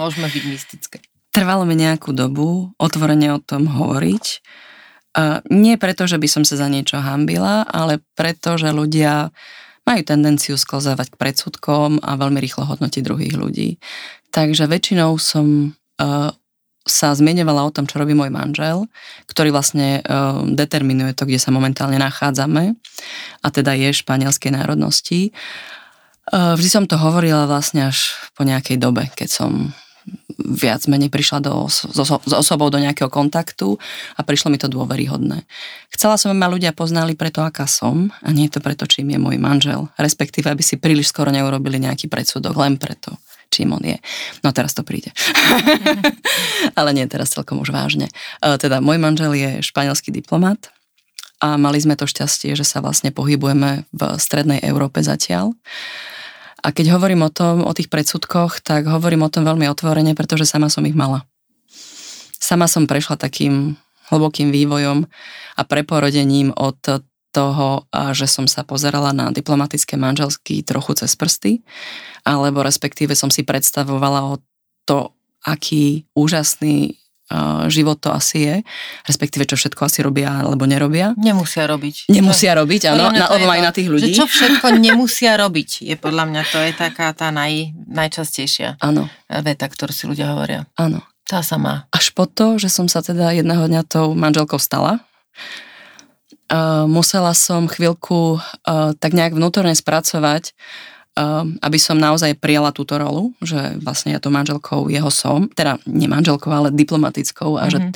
môžeme byť mystické. Trvalo mi nejakú dobu otvorene o tom hovoriť. Uh, nie preto, že by som sa za niečo hambila, ale preto, že ľudia majú tendenciu sklzávať k predsudkom a veľmi rýchlo hodnotiť druhých ľudí. Takže väčšinou som uh, sa zmieňovala o tom, čo robí môj manžel, ktorý vlastne uh, determinuje to, kde sa momentálne nachádzame a teda je španielskej národnosti. Vždy som to hovorila vlastne až po nejakej dobe, keď som viac menej prišla do, so, s osobou do nejakého kontaktu a prišlo mi to dôveryhodné. Chcela som, aby ma ľudia poznali preto, aká som a nie to preto, čím je môj manžel. Respektíve, aby si príliš skoro neurobili nejaký predsudok len preto, čím on je. No teraz to príde. Ale nie teraz celkom už vážne. E, teda môj manžel je španielský diplomat a mali sme to šťastie, že sa vlastne pohybujeme v strednej Európe zatiaľ. A keď hovorím o tom, o tých predsudkoch, tak hovorím o tom veľmi otvorene, pretože sama som ich mala. Sama som prešla takým hlbokým vývojom a preporodením od toho, že som sa pozerala na diplomatické manželsky trochu cez prsty, alebo respektíve som si predstavovala o to, aký úžasný život to asi je, respektíve čo všetko asi robia alebo nerobia. Nemusia robiť. Nemusia robiť, áno, na, aj na tých ľudí. Že čo všetko nemusia robiť, je podľa mňa to je taká tá naj, najčastejšia áno. veta, ktorú si ľudia hovoria. Áno. Tá sama. Až po to, že som sa teda jedného dňa tou manželkou stala, uh, musela som chvíľku uh, tak nejak vnútorne spracovať, aby som naozaj prijala túto rolu, že vlastne ja to manželkou jeho som, teda nie manželkou, ale diplomatickou a mm-hmm. že mhm.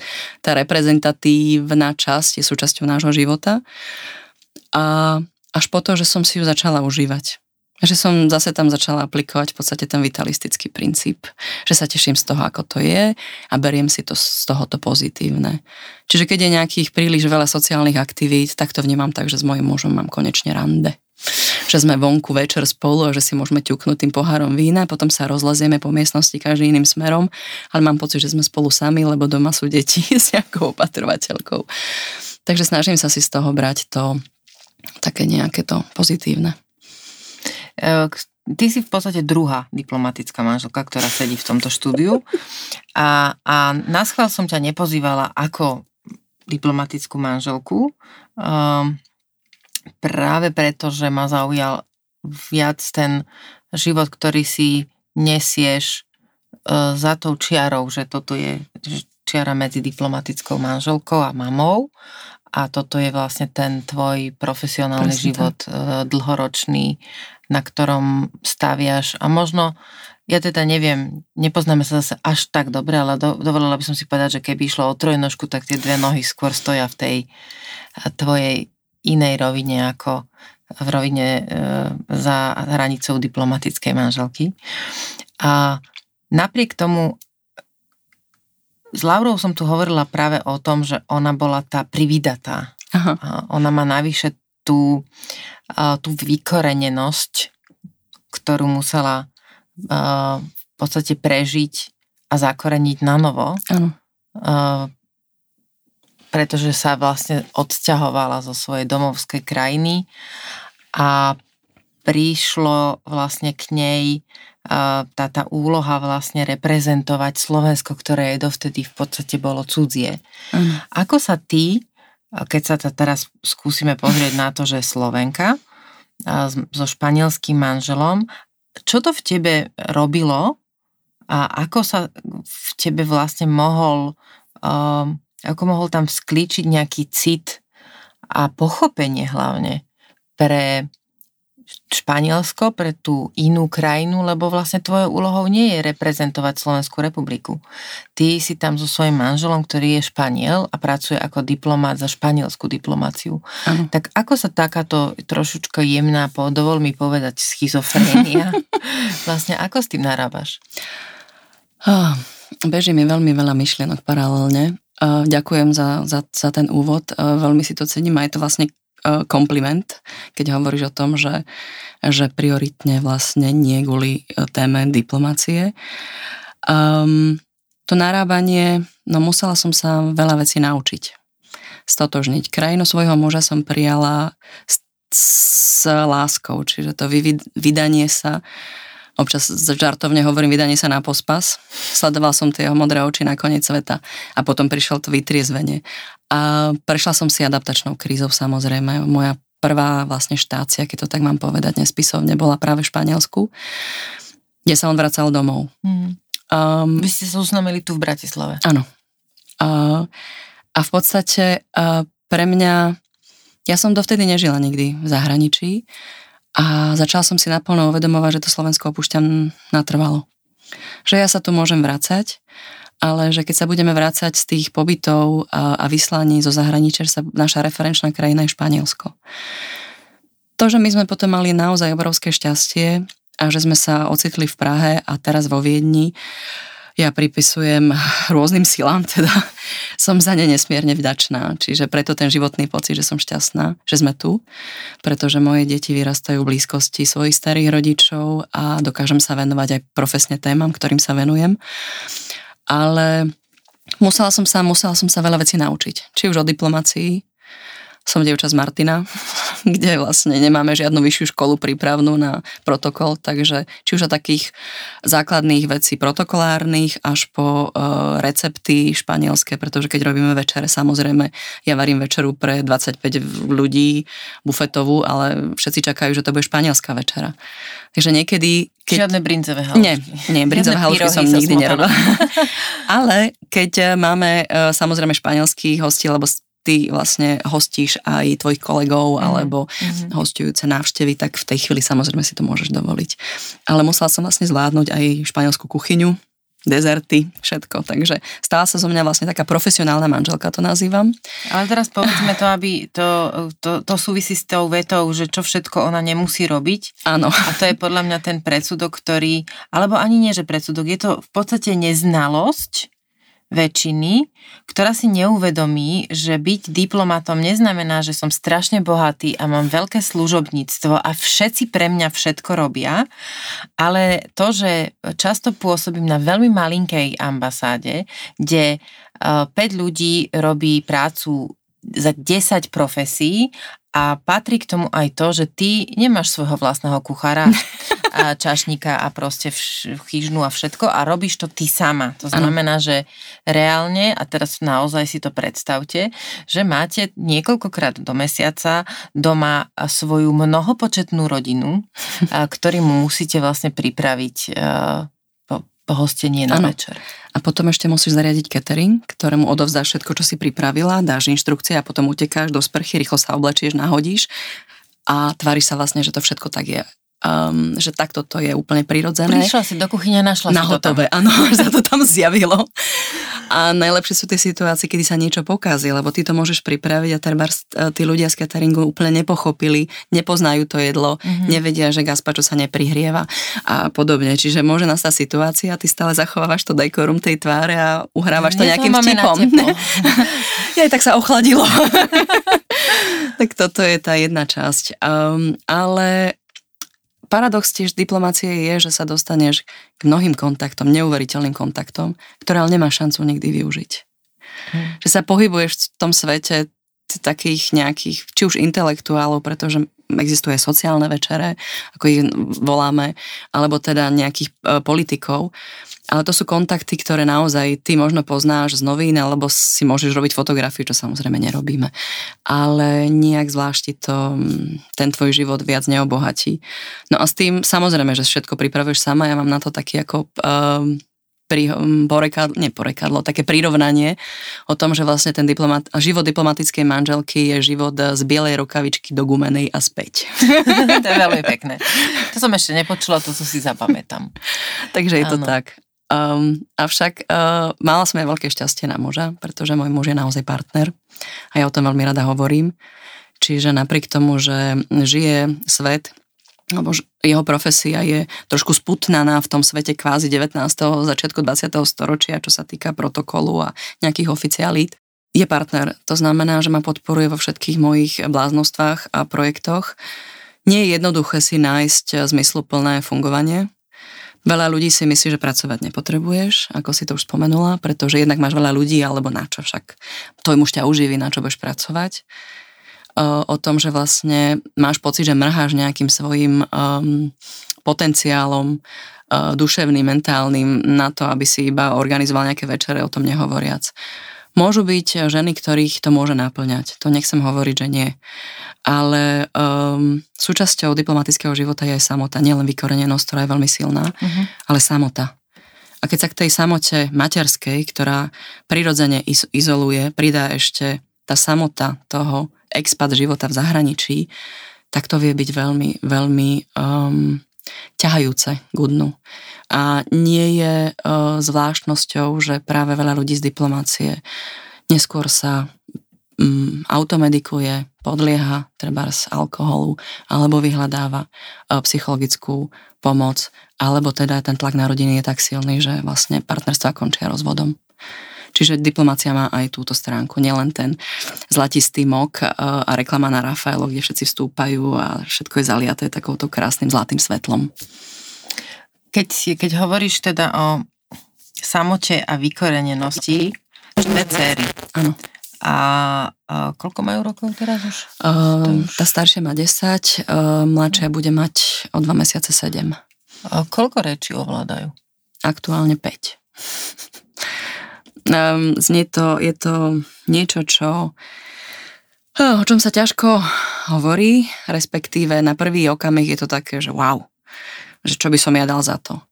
tá reprezentatívna časť je súčasťou nášho života. A až po to, že som si ju začala užívať. Že som zase tam začala aplikovať v podstate ten vitalistický princíp. Že sa teším z toho, ako to je a beriem si to z tohoto pozitívne. Čiže keď je nejakých príliš veľa sociálnych aktivít, tak to vnímam tak, že s mojim mužom mám konečne rande že sme vonku večer spolu a že si môžeme ťuknúť tým pohárom vína, potom sa rozlezieme po miestnosti každý iným smerom, ale mám pocit, že sme spolu sami, lebo doma sú deti s nejakou opatrovateľkou. Takže snažím sa si z toho brať to také nejaké to pozitívne. E, ty si v podstate druhá diplomatická manželka, ktorá sedí v tomto štúdiu a, a na schvál som ťa nepozývala ako diplomatickú manželku. Um, práve preto, že ma zaujal viac ten život, ktorý si nesieš e, za tou čiarou, že toto je čiara medzi diplomatickou manželkou a mamou a toto je vlastne ten tvoj profesionálny Presne život tak. E, dlhoročný, na ktorom staviaš a možno ja teda neviem, nepoznáme sa zase až tak dobre, ale do, dovolila by som si povedať, že keby išlo o trojnožku, tak tie dve nohy skôr stoja v tej tvojej inej rovine ako v rovine e, za hranicou diplomatickej manželky. A napriek tomu s Laurou som tu hovorila práve o tom, že ona bola tá privydatá. Aha. Ona má navyše tú, tú vykorenenosť, ktorú musela v podstate prežiť a zakoreniť na novo. Ano pretože sa vlastne odsťahovala zo svojej domovskej krajiny a prišlo vlastne k nej tá, tá úloha vlastne reprezentovať Slovensko, ktoré je dovtedy v podstate bolo cudzie. Mm. Ako sa ty, keď sa to teraz skúsime pozrieť na to, že Slovenka so španielským manželom, čo to v tebe robilo a ako sa v tebe vlastne mohol um, ako mohol tam sklíčiť nejaký cit a pochopenie hlavne pre Španielsko, pre tú inú krajinu, lebo vlastne tvojou úlohou nie je reprezentovať Slovenskú republiku. Ty si tam so svojím manželom, ktorý je Španiel a pracuje ako diplomát za španielskú diplomáciu. Ano. Tak ako sa takáto trošičko jemná, dovol mi povedať, schizofrénia, vlastne ako s tým narábaš? Oh, beží mi veľmi veľa myšlienok paralelne Ďakujem za, za, za ten úvod, veľmi si to cením a je to vlastne kompliment, keď hovoríš o tom, že, že prioritne vlastne nie kvôli téme diplomácie. Um, to narábanie, no musela som sa veľa vecí naučiť. Stotožniť. Krajinu svojho muža som prijala s, s láskou, čiže to vydanie sa občas žartovne hovorím, vydanie sa na pospas. Sledoval som tie jeho modré oči na koniec sveta a potom prišlo to vytriezvenie. A prešla som si adaptačnou krízou samozrejme. Moja prvá vlastne štácia, keď to tak mám povedať nespisovne, bola práve v Španielsku, kde sa on vracal domov. Mm. Um, Vy ste sa uznamili tu v Bratislave. Áno. Uh, a v podstate uh, pre mňa, ja som dovtedy nežila nikdy v zahraničí, a začala som si naplno uvedomovať, že to Slovensko opúšťam natrvalo. Že ja sa tu môžem vracať, ale že keď sa budeme vrácať z tých pobytov a, a vyslaní zo zahraničia, sa naša referenčná krajina je Španielsko. To, že my sme potom mali naozaj obrovské šťastie a že sme sa ocitli v Prahe a teraz vo Viedni, ja pripisujem rôznym silám, teda som za ne nesmierne vďačná. Čiže preto ten životný pocit, že som šťastná, že sme tu, pretože moje deti vyrastajú v blízkosti svojich starých rodičov a dokážem sa venovať aj profesne témam, ktorým sa venujem ale musela som sa, musela som sa veľa vecí naučiť. Či už o diplomácii, som dievča z Martina, kde vlastne nemáme žiadnu vyššiu školu prípravnú na protokol, takže či už o takých základných vecí protokolárnych až po uh, recepty španielské, pretože keď robíme večere, samozrejme, ja varím večeru pre 25 ľudí, bufetovú, ale všetci čakajú, že to bude španielská večera. Takže niekedy... Keď... Žiadne brinzové halušky. Nie, nie brinzové halušky som nikdy nerobila. ale keď máme uh, samozrejme španielských hostí, lebo ty vlastne hostíš aj tvojich kolegov mm. alebo mm. hostujúce návštevy, tak v tej chvíli samozrejme si to môžeš dovoliť. Ale musela som vlastne zvládnuť aj španielskú kuchyňu, dezerty, všetko. Takže stala sa zo mňa vlastne taká profesionálna manželka, to nazývam. Ale teraz povedzme to, aby to, to, to súvisí s tou vetou, že čo všetko ona nemusí robiť. Áno. A to je podľa mňa ten predsudok, ktorý, alebo ani nie, že predsudok, je to v podstate neznalosť väčšiny, ktorá si neuvedomí, že byť diplomatom neznamená, že som strašne bohatý a mám veľké služobníctvo a všetci pre mňa všetko robia, ale to, že často pôsobím na veľmi malinkej ambasáde, kde 5 e, ľudí robí prácu za 10 profesí a patrí k tomu aj to, že ty nemáš svojho vlastného kuchára a čašníka a proste chyžnu a všetko a robíš to ty sama. To znamená, ano. že reálne, a teraz naozaj si to predstavte, že máte niekoľkokrát do mesiaca doma svoju mnohopočetnú rodinu, ktorým musíte vlastne pripraviť hostenie na ano. večer. A potom ešte musíš zariadiť catering, ktorému odovzdáš všetko, čo si pripravila, dáš inštrukcie a potom utekáš do sprchy, rýchlo sa oblečieš, nahodíš a tváriš sa vlastne, že to všetko tak je um, že takto to je úplne prirodzené. Prišla si do kuchyne, našla Na si hotové, áno, sa to tam zjavilo. A najlepšie sú tie situácie, kedy sa niečo pokazí, lebo ty to môžeš pripraviť a treba e, tí ľudia z cateringu úplne nepochopili, nepoznajú to jedlo, mm-hmm. nevedia, že gazpačo sa neprihrieva a podobne. Čiže môže nastať situácia, ty stále zachovávaš to dekorum tej tváre a uhrávaš to nejakým vtipom. ja tak sa ochladilo. tak toto je tá jedna časť. Um, ale paradox tiež diplomácie je, že sa dostaneš k mnohým kontaktom, neuveriteľným kontaktom, ktoré ale nemáš šancu nikdy využiť. Hmm. Že sa pohybuješ v tom svete takých nejakých, či už intelektuálov, pretože existuje sociálne večere, ako ich voláme, alebo teda nejakých e, politikov, ale to sú kontakty, ktoré naozaj ty možno poznáš z novín, alebo si môžeš robiť fotografiu, čo samozrejme nerobíme. Ale nejak zvlášti to ten tvoj život viac neobohatí. No a s tým samozrejme, že všetko pripravuješ sama, ja mám na to taký ako um, pri, porekadlo, nie porekadlo, také prirovnanie o tom, že vlastne ten diplomat, život diplomatickej manželky je život z bielej rukavičky do gumenej a späť. to je veľmi pekné. To som ešte nepočula, to, si zapamätám. Takže je to tak. Um, avšak uh, mala som aj veľké šťastie na muža, pretože môj muž je naozaj partner a ja o tom veľmi rada hovorím. Čiže napriek tomu, že žije svet, alebo jeho profesia je trošku sputnaná v tom svete kvázi 19. začiatku 20. storočia, čo sa týka protokolu a nejakých oficialít, je partner. To znamená, že ma podporuje vo všetkých mojich bláznostvách a projektoch. Nie je jednoduché si nájsť zmysluplné fungovanie, Veľa ľudí si myslí, že pracovať nepotrebuješ, ako si to už spomenula, pretože jednak máš veľa ľudí, alebo na čo však tvoj muž ťa uživí, na čo budeš pracovať. O tom, že vlastne máš pocit, že mrháš nejakým svojim um, potenciálom uh, duševným, mentálnym na to, aby si iba organizoval nejaké večere, o tom nehovoriac. Môžu byť ženy, ktorých to môže naplňať. To nechcem hovoriť, že nie. Ale um, súčasťou diplomatického života je aj samota. Nielen vykorenenosť, ktorá je veľmi silná, uh-huh. ale samota. A keď sa k tej samote materskej, ktorá prirodzene izoluje, pridá ešte tá samota toho expat života v zahraničí, tak to vie byť veľmi, veľmi um, ťahajúce k dnu. A nie je uh, zvláštnosťou, že práve veľa ľudí z diplomácie neskôr sa um, automedikuje, podlieha treba z alkoholu, alebo vyhľadáva uh, psychologickú pomoc, alebo teda ten tlak na rodiny je tak silný, že vlastne partnerstva končia rozvodom. Čiže diplomácia má aj túto stránku, nielen ten zlatistý mok uh, a reklama na Rafaelo, kde všetci vstúpajú a všetko je zaliaté takouto krásnym zlatým svetlom. Keď, keď hovoríš teda o samote a vykorenenosti, dve céry. Áno. A, a koľko majú rokov teraz už? Uh, už... Tá staršia má 10, uh, mladšia bude mať o 2 mesiace 7. A koľko rečí ovládajú? Aktuálne 5. um, znie to, je to niečo, čo o čom sa ťažko hovorí, respektíve na prvý okamih je to také, že wow, že čo by som ja dal za to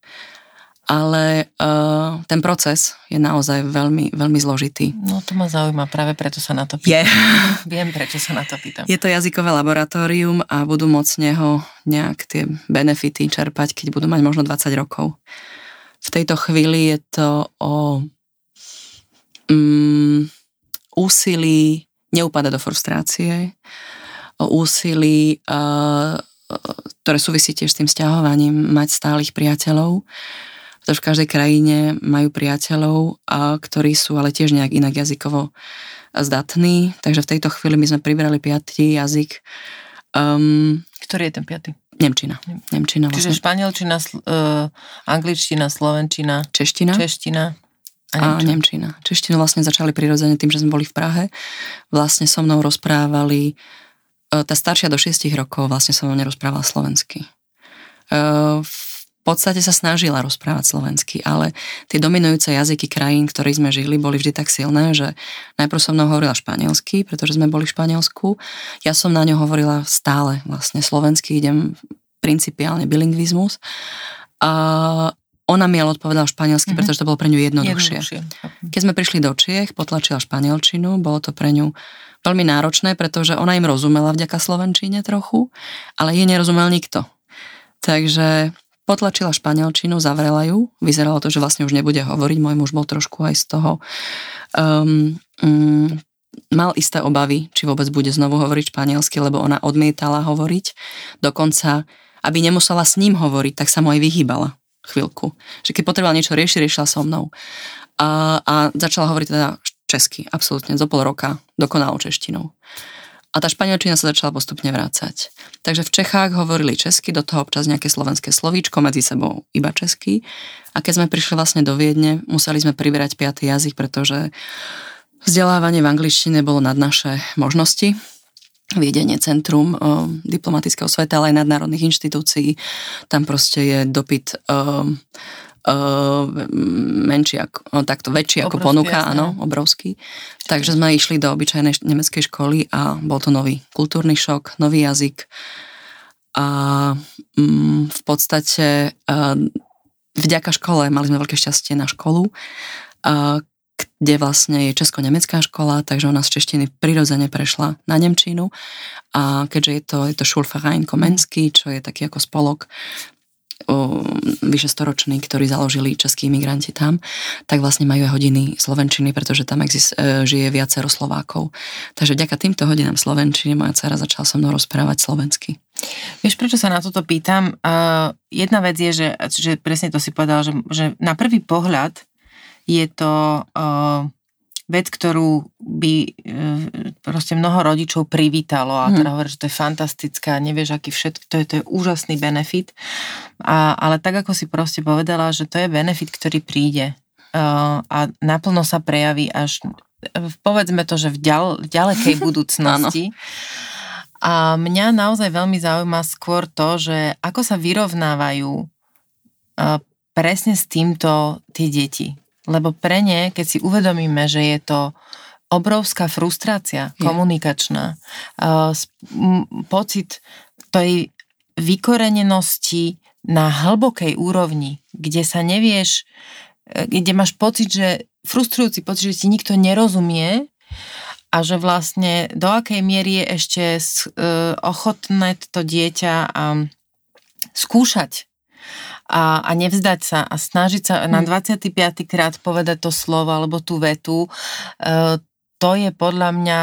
ale uh, ten proces je naozaj veľmi, veľmi zložitý. No to ma zaujíma, práve preto sa na to pýtam. Je. Viem, prečo sa na to pýtam. Je to jazykové laboratórium a budú môcť z neho nejak tie benefity čerpať, keď budú mať možno 20 rokov. V tejto chvíli je to o um, úsilí neupadať do frustrácie, o úsilí, uh, ktoré súvisí tiež s tým sťahovaním, mať stálych priateľov, pretože v každej krajine majú priateľov, a, ktorí sú ale tiež nejak inak jazykovo zdatní, takže v tejto chvíli my sme pribrali piatý jazyk. Um, Ktorý je ten piatý? Nemčina. Nemčina vlastne. Čiže španielčina, uh, angličtina, slovenčina, čeština, čeština a nemčina. a nemčina. Češtinu vlastne začali prirodzene tým, že sme boli v Prahe. Vlastne so mnou rozprávali, uh, tá staršia do 6 rokov vlastne so mnou nerozprávala slovensky. Uh, podstate sa snažila rozprávať slovensky, ale tie dominujúce jazyky krajín, ktorých sme žili, boli vždy tak silné, že najprv som mnou hovorila španielsky, pretože sme boli v Španielsku. Ja som na ňo hovorila stále vlastne slovensky, idem principiálne bilingvizmus. A ona mi ale odpovedala španielsky, mm-hmm. pretože to bolo pre ňu jednoduchšie. jednoduchšie. Keď sme prišli do Čiech, potlačila španielčinu, bolo to pre ňu veľmi náročné, pretože ona im rozumela vďaka slovenčine trochu, ale jej nerozumel nikto. Takže potlačila španielčinu, zavrela ju. Vyzeralo to, že vlastne už nebude hovoriť. Môj muž bol trošku aj z toho... Um, um, mal isté obavy, či vôbec bude znovu hovoriť španielsky, lebo ona odmietala hovoriť. Dokonca, aby nemusela s ním hovoriť, tak sa mu aj vyhýbala chvíľku. Že keď potrebovala niečo riešiť, riešila so mnou. A, a začala hovoriť teda česky, absolútne, zo pol roka, dokonalou češtinou a tá španielčina sa začala postupne vrácať. Takže v Čechách hovorili česky, do toho občas nejaké slovenské slovíčko, medzi sebou iba česky. A keď sme prišli vlastne do Viedne, museli sme priberať piatý jazyk, pretože vzdelávanie v angličtine bolo nad naše možnosti. Viedenie centrum o, diplomatického sveta, ale aj nadnárodných inštitúcií. Tam proste je dopyt o, uh, menší ako, no, takto väčší ako ponuka, áno, obrovský. Takže sme išli do obyčajnej nemeckej školy a bol to nový kultúrny šok, nový jazyk a um, v podstate uh, vďaka škole mali sme veľké šťastie na školu, uh, kde vlastne je česko-nemecká škola, takže ona z češtiny prirodzene prešla na Nemčinu a keďže je to, je to Schulverein Komenský, čo je taký ako spolok o, vyše storočný, ktorí založili českí imigranti tam, tak vlastne majú aj hodiny slovenčiny, pretože tam exist, e, žije viacero Slovákov. Takže vďaka týmto hodinám slovenčiny moja dcera začala so mnou rozprávať slovensky. Vieš, prečo sa na toto pýtam? Uh, jedna vec je, že, že presne to si povedal, že, že na prvý pohľad je to uh, vec, ktorú by e, proste mnoho rodičov privítalo a teda hmm. hovorí, že to je fantastické a nevieš, aký všetko, to je, to je úžasný benefit. A, ale tak, ako si proste povedala, že to je benefit, ktorý príde uh, a naplno sa prejaví až povedzme to, že v, ďal, ďalekej budúcnosti. a mňa naozaj veľmi zaujíma skôr to, že ako sa vyrovnávajú presne s týmto tie deti lebo pre ne, keď si uvedomíme, že je to obrovská frustrácia je. komunikačná, uh, pocit tej vykorenenosti na hlbokej úrovni, kde sa nevieš, e, kde máš pocit, že frustrujúci pocit, že ti nikto nerozumie a že vlastne do akej miery je ešte uh, ochotné to dieťa skúšať a, a nevzdať sa a snažiť sa na 25. Hm. krát povedať to slovo alebo tú vetu, e, to je podľa mňa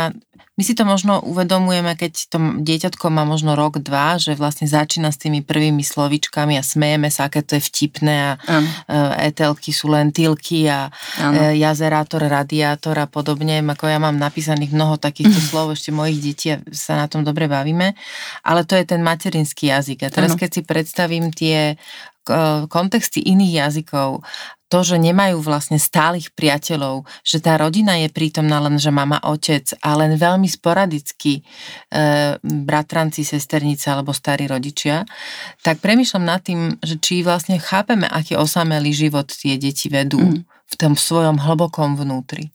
my si to možno uvedomujeme, keď to dieťatko má možno rok, dva, že vlastne začína s tými prvými slovičkami a smejeme sa, aké to je vtipné a ano. E, etelky sú len tylky a ano. E, jazerátor, radiátor a podobne, ako ja mám napísaných mnoho takýchto slov ešte mojich detí a sa na tom dobre bavíme, ale to je ten materinský jazyk. A teraz ano. keď si predstavím tie kontexty iných jazykov, to, že nemajú vlastne stálych priateľov, že tá rodina je prítomná len, že mama, otec a len veľmi sporadicky e, bratranci, sesternice alebo starí rodičia, tak premyšľam nad tým, že či vlastne chápeme, aký osamelý život tie deti vedú mm. v tom svojom hlbokom vnútri.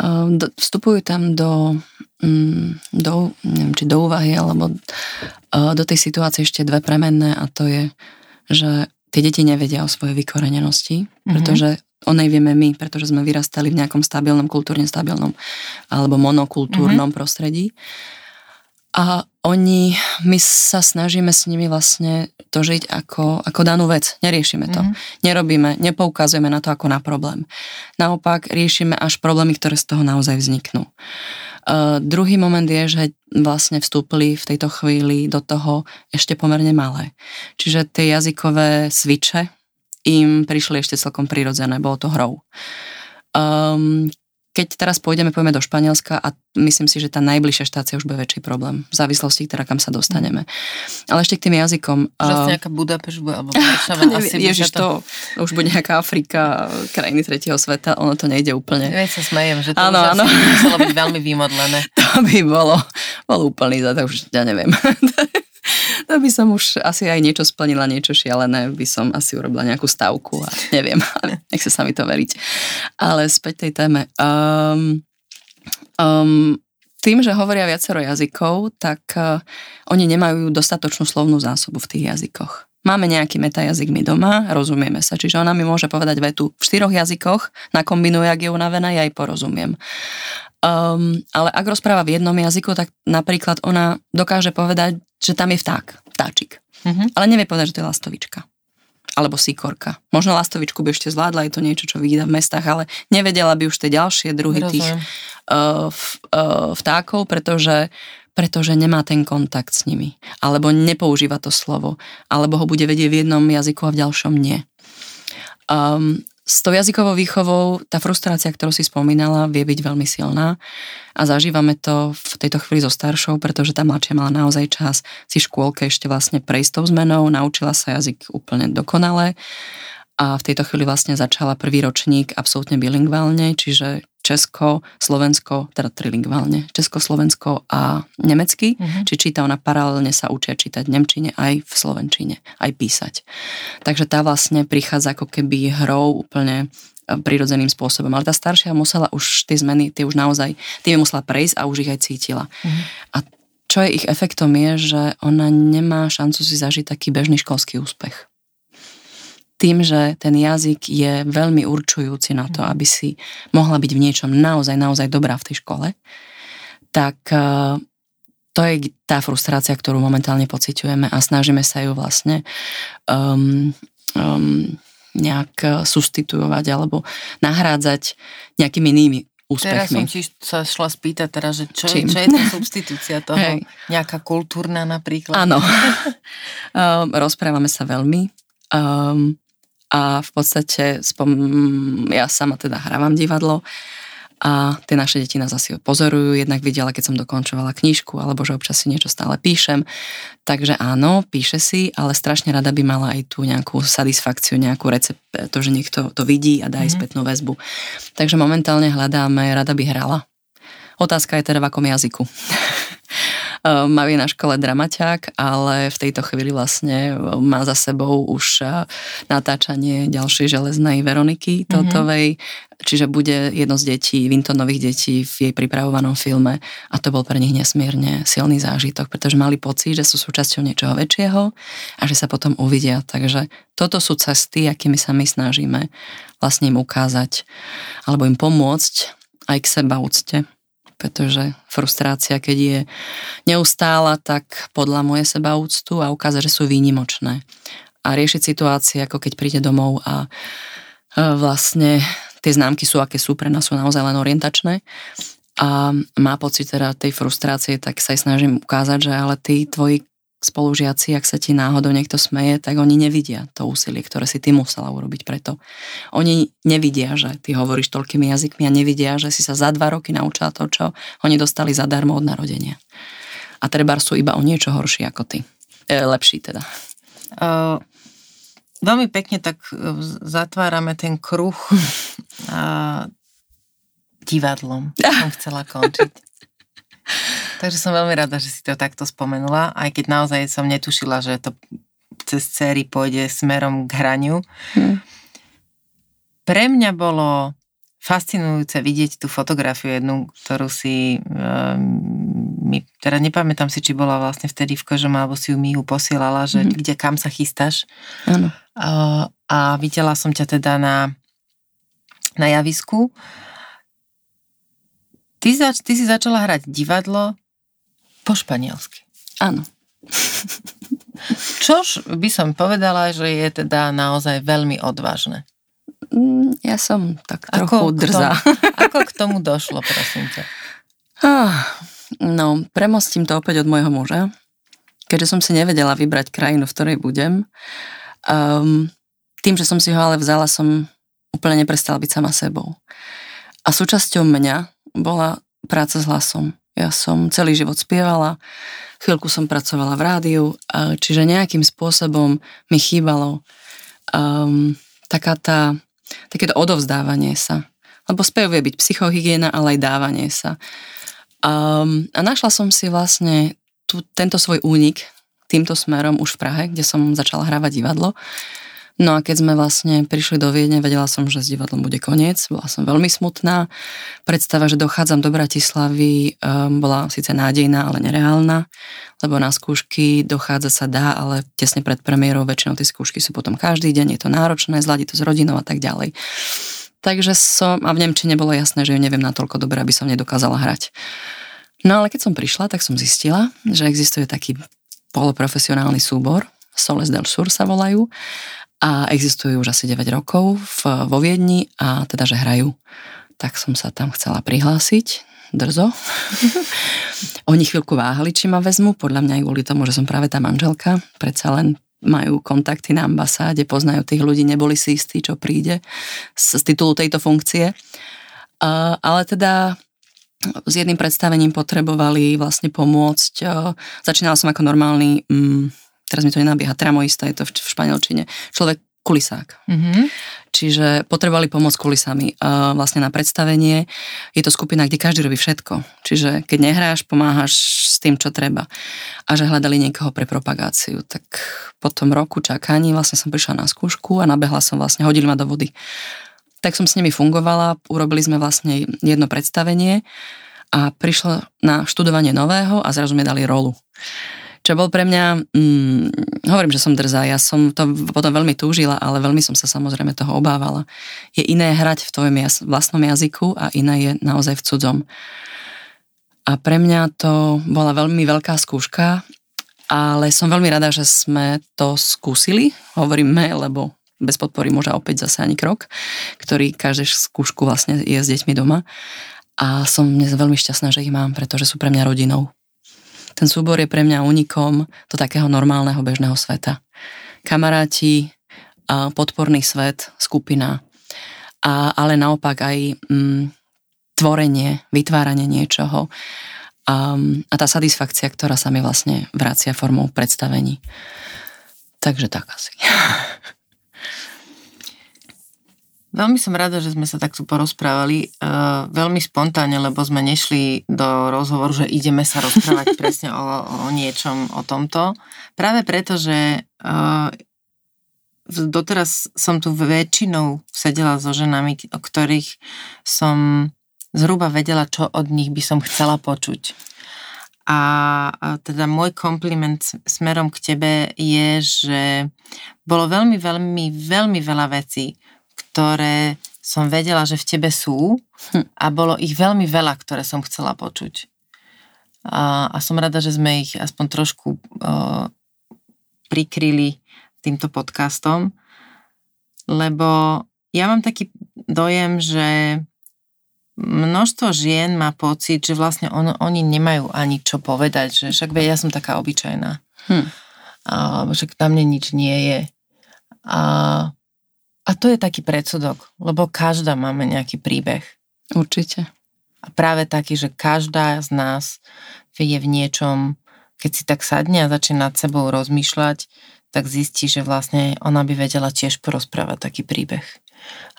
Ehm, vstupujú tam do, mm, do, neviem, či do úvahy, alebo e, do tej situácie ešte dve premenné a to je, že tie deti nevedia o svojej vykorenenosti, mm-hmm. pretože o nej vieme my, pretože sme vyrastali v nejakom stabilnom, kultúrne stabilnom alebo monokultúrnom mm-hmm. prostredí. A oni, my sa snažíme s nimi vlastne to žiť ako, ako danú vec. Neriešime to. Mm-hmm. Nerobíme, nepoukazujeme na to ako na problém. Naopak riešime až problémy, ktoré z toho naozaj vzniknú. Uh, druhý moment je, že vlastne vstúpili v tejto chvíli do toho ešte pomerne malé. Čiže tie jazykové sviče im prišli ešte celkom prirodzené, bolo to hrou. Um, keď teraz pôjdeme, pôjdeme do Španielska a myslím si, že tá najbližšia štácia už bude väčší problém, v závislosti teda kam sa dostaneme. Ale ešte k tým jazykom. Že nejaká Budapešť bude, alebo asi Ježiš, to, to už bude nejaká Afrika, krajiny tretieho sveta, ono to nejde úplne. Ja sa smejem, že to ano, už ano. asi muselo byť veľmi výmodlené. to by bolo, bolo úplný za to už ja neviem. to by som už asi aj niečo splnila, niečo šialené, by som asi urobila nejakú stavku a neviem, nech sa sami to veriť. Ale späť tej téme. Um, um, tým, že hovoria viacero jazykov, tak uh, oni nemajú dostatočnú slovnú zásobu v tých jazykoch. Máme nejaký metajazyk my doma, rozumieme sa, čiže ona mi môže povedať vetu v štyroch jazykoch, nakombinuje, ak je unavená, ja jej porozumiem. Um, ale ak rozpráva v jednom jazyku, tak napríklad ona dokáže povedať, že tam je vták, vtáčik. Mm-hmm. Ale nevie povedať, že to je lastovička. Alebo síkorka. Možno lastovičku by ešte zvládla, je to niečo, čo vidí v mestách, ale nevedela by už tie ďalšie druhy Rozumiem. tých uh, v, uh, vtákov, pretože pretože nemá ten kontakt s nimi, alebo nepoužíva to slovo, alebo ho bude vedieť v jednom jazyku a v ďalšom nie. Um, s tou jazykovou výchovou tá frustrácia, ktorú si spomínala, vie byť veľmi silná a zažívame to v tejto chvíli so staršou, pretože tá mladšia mala naozaj čas si škôlke ešte vlastne prejsť tou zmenou, naučila sa jazyk úplne dokonale a v tejto chvíli vlastne začala prvý ročník absolútne bilingválne, čiže Česko, Slovensko, teda trilingválne, Česko, Slovensko a nemecky, uh-huh. či číta ona paralelne sa učia čítať v Nemčine aj v Slovenčine, aj písať. Takže tá vlastne prichádza ako keby hrou úplne e, prirodzeným spôsobom. Ale tá staršia musela už tie zmeny, tie už naozaj, tie musela prejsť a už ich aj cítila. Uh-huh. A čo je ich efektom je, že ona nemá šancu si zažiť taký bežný školský úspech tým, že ten jazyk je veľmi určujúci na to, aby si mohla byť v niečom naozaj, naozaj dobrá v tej škole, tak e, to je tá frustrácia, ktorú momentálne pociťujeme a snažíme sa ju vlastne um, um, nejak sustituovať alebo nahrádzať nejakými inými úspechmi. Teraz som ti sa šla spýtať teraz, že čo, je, čo je tá substitúcia toho? Hej. Nejaká kultúrna napríklad? Áno. um, rozprávame sa veľmi. Um, a v podstate spom- ja sama teda hrávam divadlo a tie naše deti nás asi pozorujú, jednak videla, keď som dokončovala knižku, alebo že občas si niečo stále píšem. Takže áno, píše si, ale strašne rada by mala aj tú nejakú satisfakciu, nejakú recept, to, že niekto to vidí a dá aj mm-hmm. spätnú väzbu. Takže momentálne hľadáme, rada by hrala. Otázka je teda v akom jazyku. Ehm, je na škole dramaťák, ale v tejto chvíli vlastne ehm, má za sebou už ehm, natáčanie ďalšej železnej Veroniky mhm. Totovej, mm-hmm. čiže bude jedno z detí, Vintonových detí v jej pripravovanom filme a to bol pre nich nesmierne silný zážitok, pretože mali pocit, že sú súčasťou niečoho väčšieho a že sa potom uvidia. Takže toto sú cesty, akými sa my snažíme vlastne im ukázať alebo im pomôcť aj k seba úcte pretože frustrácia, keď je neustála, tak podľa moje seba úctu a ukáza, že sú výnimočné. A riešiť situácie, ako keď príde domov a vlastne tie známky sú, aké sú, pre nás sú naozaj len orientačné a má pocit teda tej frustrácie, tak sa aj snažím ukázať, že ale tí tvoji spolužiaci, ak sa ti náhodou niekto smeje, tak oni nevidia to úsilie, ktoré si ty musela urobiť preto. Oni nevidia, že ty hovoríš toľkými jazykmi a nevidia, že si sa za dva roky naučila to, čo oni dostali zadarmo od narodenia. A treba sú iba o niečo horší ako ty. E, lepší teda. Uh, veľmi pekne tak e, zatvárame ten kruh uh, divadlom. Som chcela končiť. Takže som veľmi rada, že si to takto spomenula, aj keď naozaj som netušila, že to cez céry pôjde smerom k hraniu. Hmm. Pre mňa bolo fascinujúce vidieť tú fotografiu jednu, ktorú si um, mi, teda nepamätám si, či bola vlastne vtedy v kožom, alebo si ju mi ju posielala, že mm-hmm. kde kam sa chystáš. Áno. Uh, a videla som ťa teda na, na javisku Ty, zač, ty si začala hrať divadlo po španielsky. Áno. Čož by som povedala, že je teda naozaj veľmi odvážne. Mm, ja som tak trochu ako drzá. Tomu, ako k tomu došlo, prosím ťa? Ah, no, premostím to opäť od môjho muža. Keďže som si nevedela vybrať krajinu, v ktorej budem, um, tým, že som si ho ale vzala, som úplne neprestala byť sama sebou. A súčasťou mňa bola práca s hlasom. Ja som celý život spievala, chvíľku som pracovala v rádiu, čiže nejakým spôsobom mi chýbalo um, taká tá, takéto odovzdávanie sa. Lebo spev vie byť psychohygiena, ale aj dávanie sa. Um, a našla som si vlastne tu, tento svoj únik týmto smerom už v Prahe, kde som začala hrávať divadlo. No a keď sme vlastne prišli do Viedne, vedela som, že s divadlom bude koniec. Bola som veľmi smutná. Predstava, že dochádzam do Bratislavy, um, bola síce nádejná, ale nereálna, lebo na skúšky dochádza sa dá, ale tesne pred premiérou väčšinou tie skúšky sú potom každý deň, je to náročné, zladiť to s rodinou a tak ďalej. Takže som, a v Nemčine bolo jasné, že ju neviem natoľko dobre, aby som nedokázala hrať. No ale keď som prišla, tak som zistila, že existuje taký poloprofesionálny súbor, Soles del Sur sa volajú a existujú už asi 9 rokov v, vo Viedni a teda, že hrajú. Tak som sa tam chcela prihlásiť, drzo. Oni chvíľku váhali, či ma vezmu, podľa mňa aj kvôli tomu, že som práve tá manželka, predsa len majú kontakty na ambasáde, poznajú tých ľudí, neboli si istí, čo príde z, z titulu tejto funkcie. Uh, ale teda s jedným predstavením potrebovali vlastne pomôcť. Začínala som ako normálny um, teraz mi to nenabieha, tramoista je to v, v španielčine, človek kulisák. Mm-hmm. Čiže potrebovali pomôcť kulisami uh, vlastne na predstavenie. Je to skupina, kde každý robí všetko. Čiže keď nehráš, pomáhaš s tým, čo treba. A že hľadali niekoho pre propagáciu. Tak po tom roku čakaní vlastne som prišla na skúšku a nabehla som vlastne, hodili ma do vody. Tak som s nimi fungovala, urobili sme vlastne jedno predstavenie a prišla na študovanie nového a zrazu mi dali rolu čo bol pre mňa, mm, hovorím, že som drzá, ja som to potom veľmi túžila, ale veľmi som sa samozrejme toho obávala. Je iné hrať v tvojom jaz- vlastnom jazyku a iné je naozaj v cudzom. A pre mňa to bola veľmi veľká skúška, ale som veľmi rada, že sme to skúsili, hovoríme, lebo bez podpory môže opäť zase ani krok, ktorý každé skúšku vlastne je s deťmi doma. A som dnes veľmi šťastná, že ich mám, pretože sú pre mňa rodinou. Ten súbor je pre mňa unikom do takého normálneho bežného sveta. Kamaráti, podporný svet, skupina, a, ale naopak aj mm, tvorenie, vytváranie niečoho a, a tá satisfakcia, ktorá sa mi vlastne vracia formou predstavení. Takže tak asi. Veľmi som rada, že sme sa takto porozprávali. Uh, veľmi spontánne, lebo sme nešli do rozhovoru, že ideme sa rozprávať presne o, o niečom, o tomto. Práve preto, že uh, doteraz som tu väčšinou sedela so ženami, o ktorých som zhruba vedela, čo od nich by som chcela počuť. A, a teda môj kompliment smerom k tebe je, že bolo veľmi, veľmi, veľmi veľa vecí, ktoré som vedela, že v tebe sú hm. a bolo ich veľmi veľa, ktoré som chcela počuť. A, a som rada, že sme ich aspoň trošku uh, prikryli týmto podcastom, lebo ja mám taký dojem, že množstvo žien má pocit, že vlastne on, oni nemajú ani čo povedať, že však ja som taká obyčajná. Hm. A, že tam mne nič nie je. A, a to je taký predsudok, lebo každá máme nejaký príbeh. Určite. A práve taký, že každá z nás je v niečom, keď si tak sadne a začne nad sebou rozmýšľať, tak zistí, že vlastne ona by vedela tiež porozprávať taký príbeh.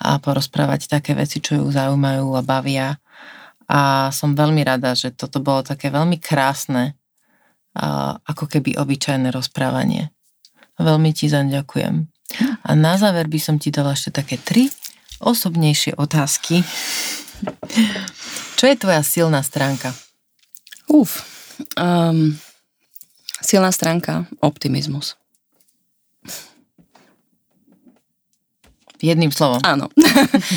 A porozprávať také veci, čo ju zaujímajú a bavia. A som veľmi rada, že toto bolo také veľmi krásne, ako keby obyčajné rozprávanie. Veľmi ti zaň ďakujem. A na záver by som ti dala ešte také tri osobnejšie otázky. Čo je tvoja silná stránka? Uf, um, silná stránka, optimizmus. Jedným slovom. Áno.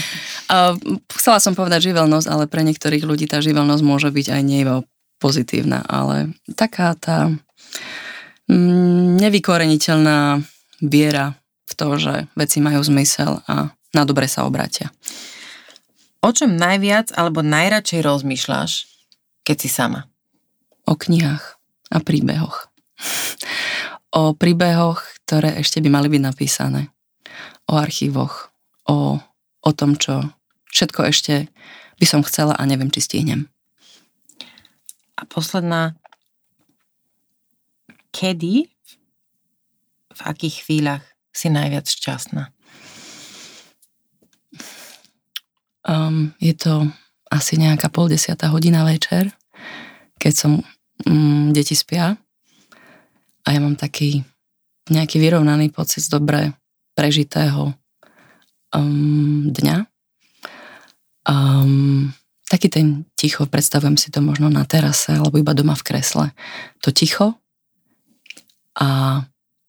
Chcela som povedať živelnosť, ale pre niektorých ľudí tá živelnosť môže byť aj nie pozitívna, ale taká tá mm, nevykoreniteľná viera v to, že veci majú zmysel a na dobre sa obratia. O čom najviac alebo najradšej rozmýšľaš, keď si sama? O knihách a príbehoch. o príbehoch, ktoré ešte by mali byť napísané. O archívoch. O, o tom, čo všetko ešte by som chcela a neviem, či stihnem. A posledná. Kedy, v akých chvíľach si najviac šťastná? Um, je to asi nejaká pol desiatá hodina večer, keď som um, deti spia a ja mám taký nejaký vyrovnaný pocit z dobre prežitého um, dňa. Um, taký ten ticho, predstavujem si to možno na terase alebo iba doma v kresle. To ticho a